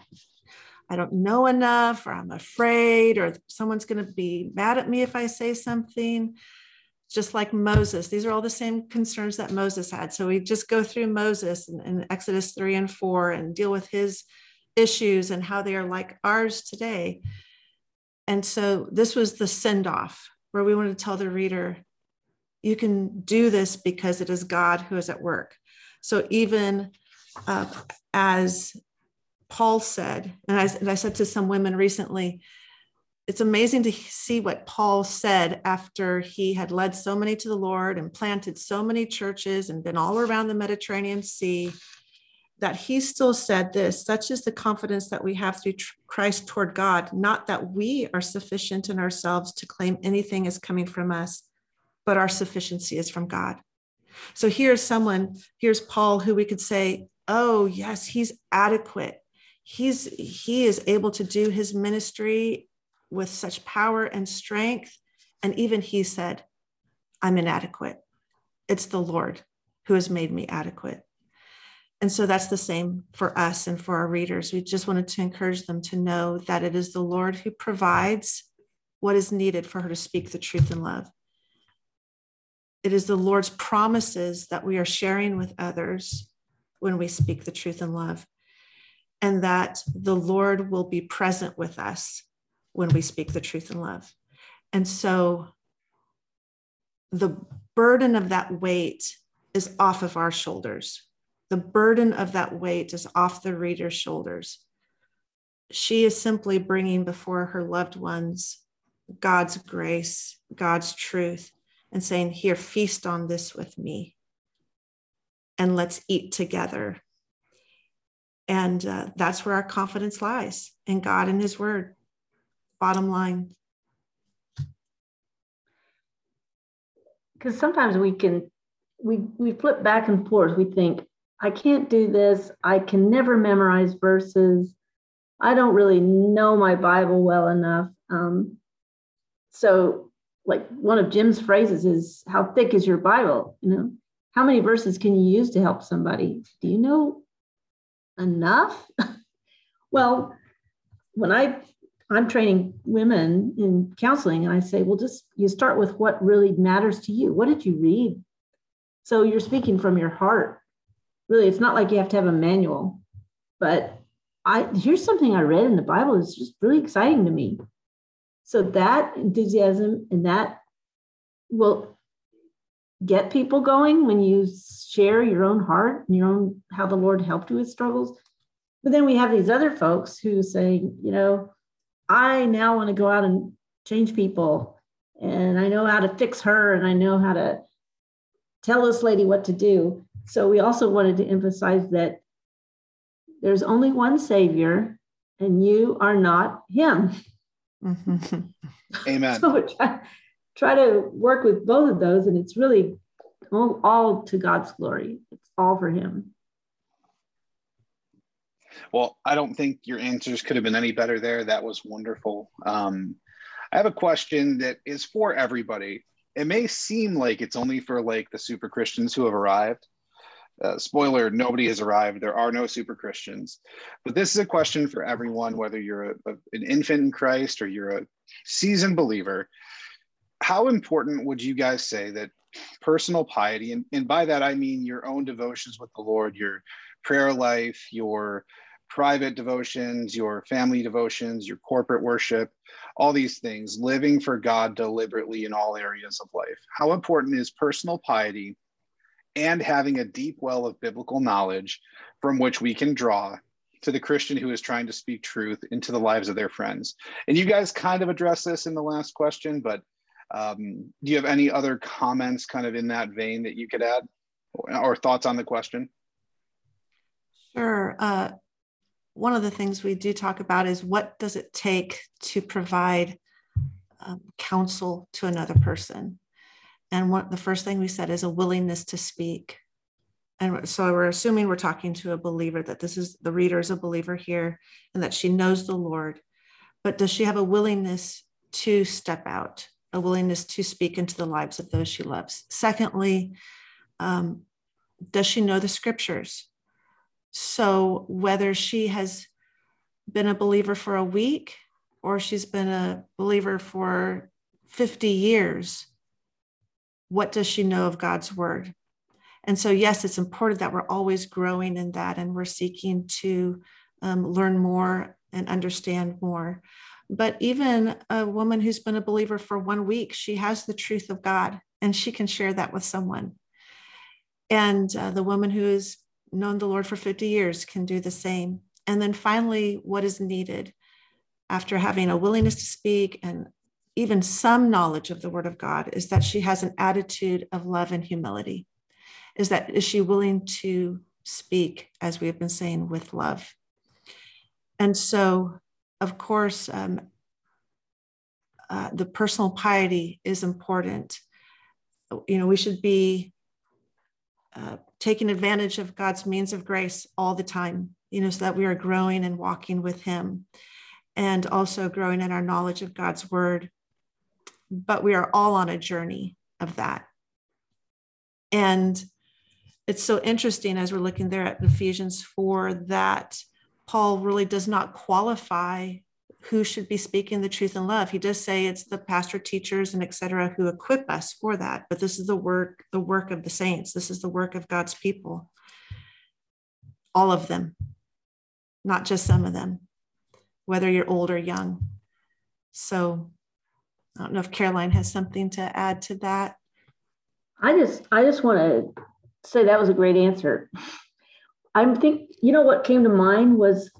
I don't know enough, or I'm afraid, or someone's going to be mad at me if I say something. Just like Moses, these are all the same concerns that Moses had. So we just go through Moses in, in Exodus 3 and 4 and deal with his issues and how they are like ours today. And so this was the send off where we want to tell the reader, you can do this because it is God who is at work. So even uh, as Paul said, and I, and I said to some women recently, it's amazing to see what Paul said after he had led so many to the Lord and planted so many churches and been all around the Mediterranean Sea that he still said this such is the confidence that we have through Christ toward God, not that we are sufficient in ourselves to claim anything is coming from us, but our sufficiency is from God. So here's someone, here's Paul, who we could say, oh, yes, he's adequate. He's he is able to do his ministry with such power and strength. And even he said, I'm inadequate. It's the Lord who has made me adequate. And so that's the same for us and for our readers. We just wanted to encourage them to know that it is the Lord who provides what is needed for her to speak the truth in love. It is the Lord's promises that we are sharing with others when we speak the truth in love, and that the Lord will be present with us when we speak the truth in love. And so the burden of that weight is off of our shoulders the burden of that weight is off the reader's shoulders. She is simply bringing before her loved ones God's grace, God's truth, and saying, Here, feast on this with me, and let's eat together. And uh, that's where our confidence lies in God and His Word. Bottom line. Because sometimes we can, we we flip back and forth. We think, I can't do this. I can never memorize verses. I don't really know my Bible well enough. Um, so, like one of Jim's phrases is, "How thick is your Bible?" You know, how many verses can you use to help somebody? Do you know enough? <laughs> well, when I I'm training women in counseling, and I say, well, just you start with what really matters to you. What did you read? So you're speaking from your heart really it's not like you have to have a manual but i here's something i read in the bible is just really exciting to me. So that enthusiasm and that will get people going when you share your own heart and your own how the lord helped you with struggles. But then we have these other folks who say you know i now want to go out and change people and i know how to fix her and i know how to tell this lady what to do so we also wanted to emphasize that there's only one Savior, and you are not Him. <laughs> Amen. so try, try, to work with both of those, and it's really all, all to God's glory. It's all for Him. Well, I don't think your answers could have been any better there. That was wonderful. Um, I have a question that is for everybody. It may seem like it's only for like the super Christians who have arrived, uh, spoiler nobody has arrived. There are no super christians. But this is a question for everyone whether you're a, a, an infant in christ or you're a seasoned believer. How important would you guys say that personal piety and, and by that i mean your own devotions with the lord your prayer life your private devotions your family devotions your corporate worship all these things living for god deliberately in all areas of life. How important is personal piety and having a deep well of biblical knowledge from which we can draw to the Christian who is trying to speak truth into the lives of their friends. And you guys kind of addressed this in the last question, but um, do you have any other comments kind of in that vein that you could add or thoughts on the question? Sure. Uh, one of the things we do talk about is what does it take to provide um, counsel to another person? And what the first thing we said is a willingness to speak. And so we're assuming we're talking to a believer that this is the reader is a believer here and that she knows the Lord. But does she have a willingness to step out, a willingness to speak into the lives of those she loves? Secondly, um, does she know the scriptures? So whether she has been a believer for a week or she's been a believer for 50 years, what does she know of God's word? And so, yes, it's important that we're always growing in that and we're seeking to um, learn more and understand more. But even a woman who's been a believer for one week, she has the truth of God and she can share that with someone. And uh, the woman who has known the Lord for 50 years can do the same. And then finally, what is needed after having a willingness to speak and even some knowledge of the word of God is that she has an attitude of love and humility. Is that is she willing to speak, as we have been saying, with love? And so, of course, um, uh, the personal piety is important. You know, we should be uh, taking advantage of God's means of grace all the time, you know, so that we are growing and walking with Him and also growing in our knowledge of God's word. But we are all on a journey of that. And it's so interesting as we're looking there at Ephesians 4 that Paul really does not qualify who should be speaking the truth in love. He does say it's the pastor, teachers, and etc. who equip us for that. But this is the work, the work of the saints. This is the work of God's people. All of them, not just some of them, whether you're old or young. So I don't know if Caroline has something to add to that. I just I just want to say that was a great answer. I'm think you know what came to mind was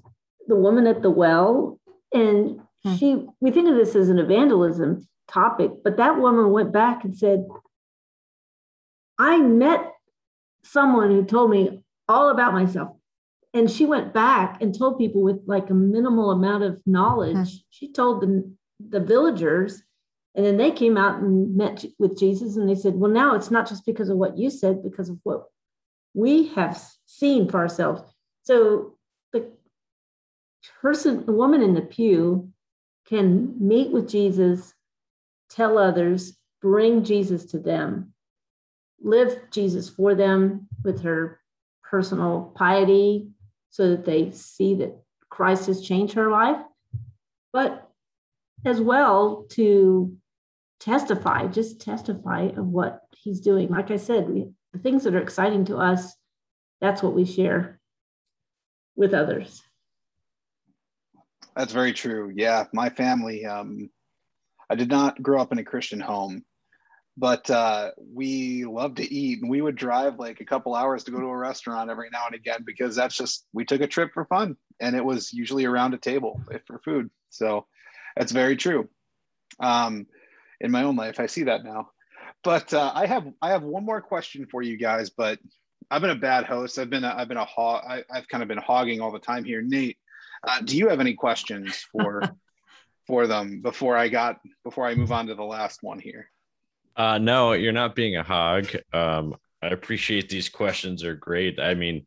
the woman at the well, and hmm. she we think of this as an evangelism topic, but that woman went back and said, I met someone who told me all about myself. And she went back and told people with like a minimal amount of knowledge. Hmm. She told the, the villagers, and then they came out and met with Jesus and they said, Well, now it's not just because of what you said, because of what we have seen for ourselves. So the person, the woman in the pew can meet with Jesus, tell others, bring Jesus to them, live Jesus for them with her personal piety so that they see that Christ has changed her life, but as well to testify, just testify of what he's doing. Like I said, we, the things that are exciting to us, that's what we share with others. That's very true. Yeah, my family, um, I did not grow up in a Christian home, but uh, we love to eat and we would drive like a couple hours to go to a restaurant every now and again because that's just we took a trip for fun and it was usually around a table for food so that's very true um, in my own life. I see that now. But uh, I have I have one more question for you guys. But I've been a bad host. I've been a, I've been a hog. I, have kind of been hogging all the time here. Nate, uh, do you have any questions for <laughs> for them before I got before I move on to the last one here? Uh, no, you're not being a hog. Um, I appreciate these questions are great. I mean,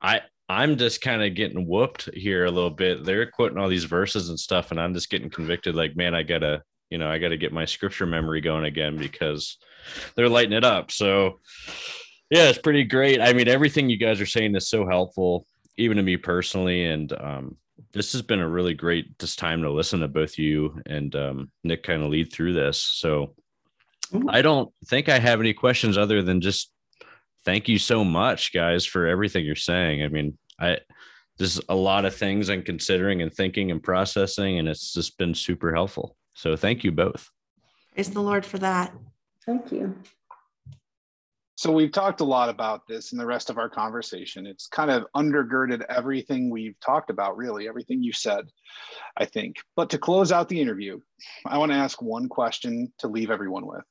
I I'm just kind of getting whooped here a little bit. They're quoting all these verses and stuff, and I'm just getting convicted. Like, man, I gotta you know, I got to get my scripture memory going again because they're lighting it up. So, yeah, it's pretty great. I mean, everything you guys are saying is so helpful, even to me personally. And um, this has been a really great this time to listen to both you and um, Nick kind of lead through this. So, I don't think I have any questions other than just thank you so much, guys, for everything you're saying. I mean, I there's a lot of things I'm considering and thinking and processing, and it's just been super helpful. So thank you both. Praise the Lord for that. Thank you. So we've talked a lot about this in the rest of our conversation. It's kind of undergirded everything we've talked about, really, everything you said, I think. But to close out the interview, I want to ask one question to leave everyone with.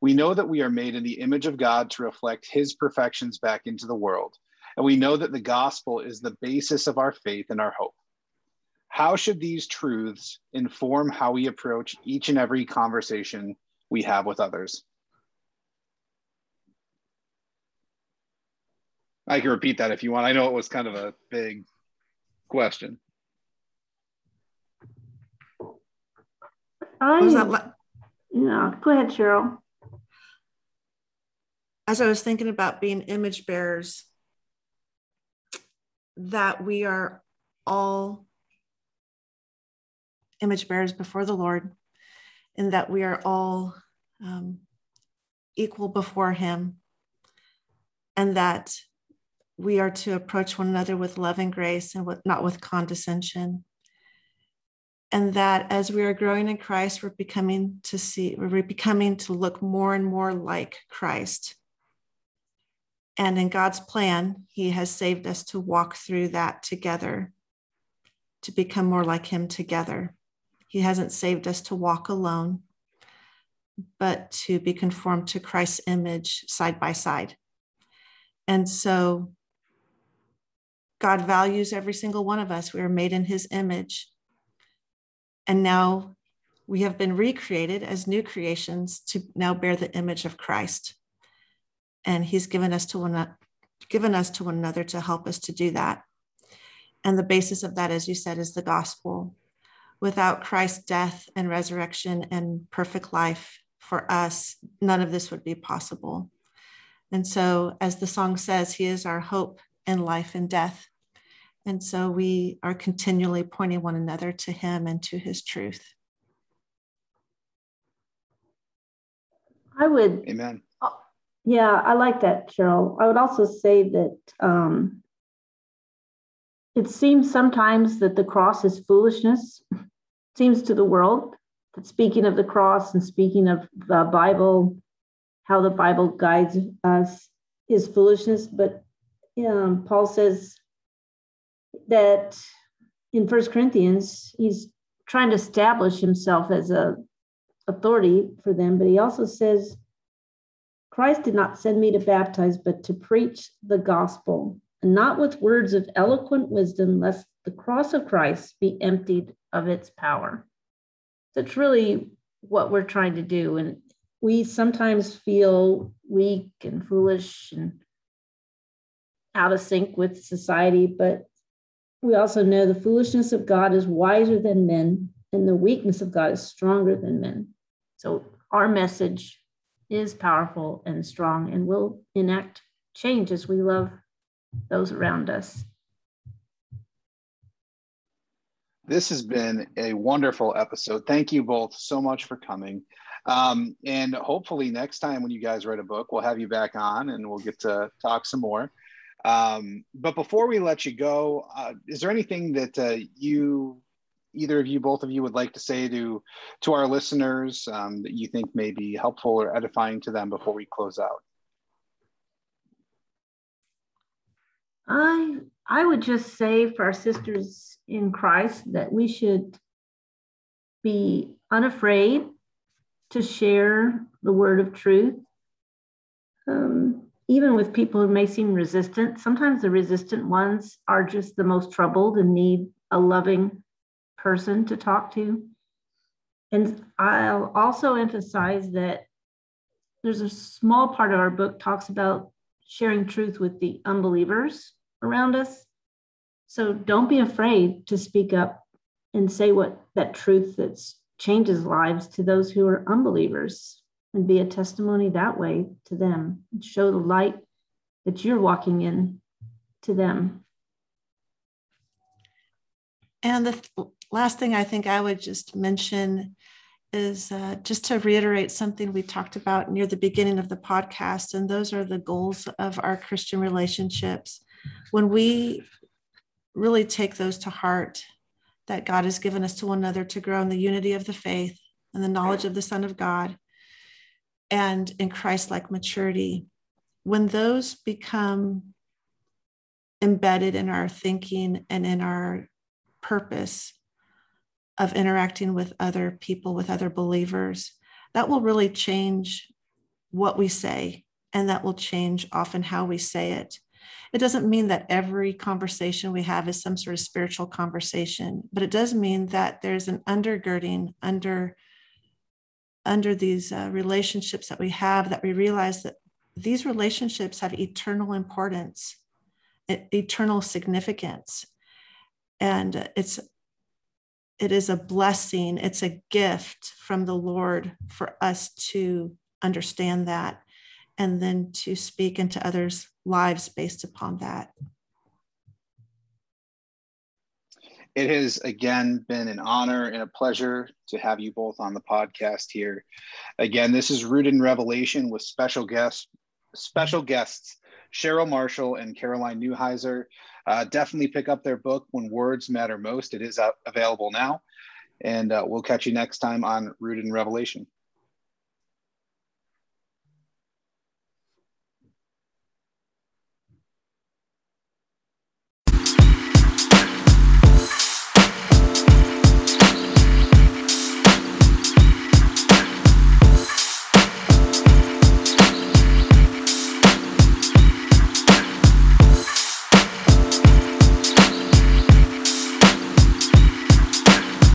We know that we are made in the image of God to reflect his perfections back into the world. And we know that the gospel is the basis of our faith and our hope. How should these truths inform how we approach each and every conversation we have with others? I can repeat that if you want. I know it was kind of a big question. I, yeah, go ahead, Cheryl. As I was thinking about being image bearers, that we are all image bearers before the Lord, and that we are all um, equal before Him, and that we are to approach one another with love and grace and with, not with condescension. And that as we are growing in Christ, we're becoming to see, we're becoming to look more and more like Christ. And in God's plan, He has saved us to walk through that together, to become more like Him together. He hasn't saved us to walk alone, but to be conformed to Christ's image side by side. And so God values every single one of us. We are made in his image. And now we have been recreated as new creations to now bear the image of Christ. And he's given us to one given us to one another to help us to do that. And the basis of that, as you said, is the gospel. Without Christ's death and resurrection and perfect life for us, none of this would be possible. And so, as the song says, He is our hope in life and death. And so we are continually pointing one another to Him and to His truth. I would. Amen. Yeah, I like that, Cheryl. I would also say that um, it seems sometimes that the cross is foolishness. It seems to the world that speaking of the cross and speaking of the Bible, how the Bible guides us is foolishness. But um, Paul says that in First Corinthians, he's trying to establish himself as a authority for them, but he also says, Christ did not send me to baptize, but to preach the gospel, and not with words of eloquent wisdom, lest the cross of Christ be emptied of its power. That's really what we're trying to do. And we sometimes feel weak and foolish and out of sync with society, but we also know the foolishness of God is wiser than men, and the weakness of God is stronger than men. So our message is powerful and strong and will enact change as we love those around us. This has been a wonderful episode. Thank you both so much for coming. Um, and hopefully, next time when you guys write a book, we'll have you back on and we'll get to talk some more. Um, but before we let you go, uh, is there anything that uh, you, either of you, both of you, would like to say to to our listeners um, that you think may be helpful or edifying to them before we close out? I I would just say for our sisters in Christ that we should be unafraid to share the word of truth. Um, even with people who may seem resistant, sometimes the resistant ones are just the most troubled and need a loving person to talk to. And I'll also emphasize that there's a small part of our book talks about sharing truth with the unbelievers around us. So don't be afraid to speak up and say what that truth that changes lives to those who are unbelievers and be a testimony that way to them. and Show the light that you're walking in to them. And the th- last thing I think I would just mention is uh, just to reiterate something we talked about near the beginning of the podcast. And those are the goals of our Christian relationships. When we really take those to heart, that God has given us to one another to grow in the unity of the faith and the knowledge of the Son of God, and in Christ like maturity, when those become embedded in our thinking and in our purpose of interacting with other people, with other believers, that will really change what we say and that will change often how we say it. It doesn't mean that every conversation we have is some sort of spiritual conversation, but it does mean that there's an undergirding under under these uh, relationships that we have that we realize that these relationships have eternal importance, eternal significance. And it's it is a blessing, it's a gift from the Lord for us to understand that and then to speak into others' lives based upon that. it has again been an honor and a pleasure to have you both on the podcast here. Again, this is Rooted in Revelation with special guests, special guests Cheryl Marshall and Caroline Newheiser. Uh, definitely pick up their book when words matter most. It is available now, and uh, we'll catch you next time on Rooted in Revelation.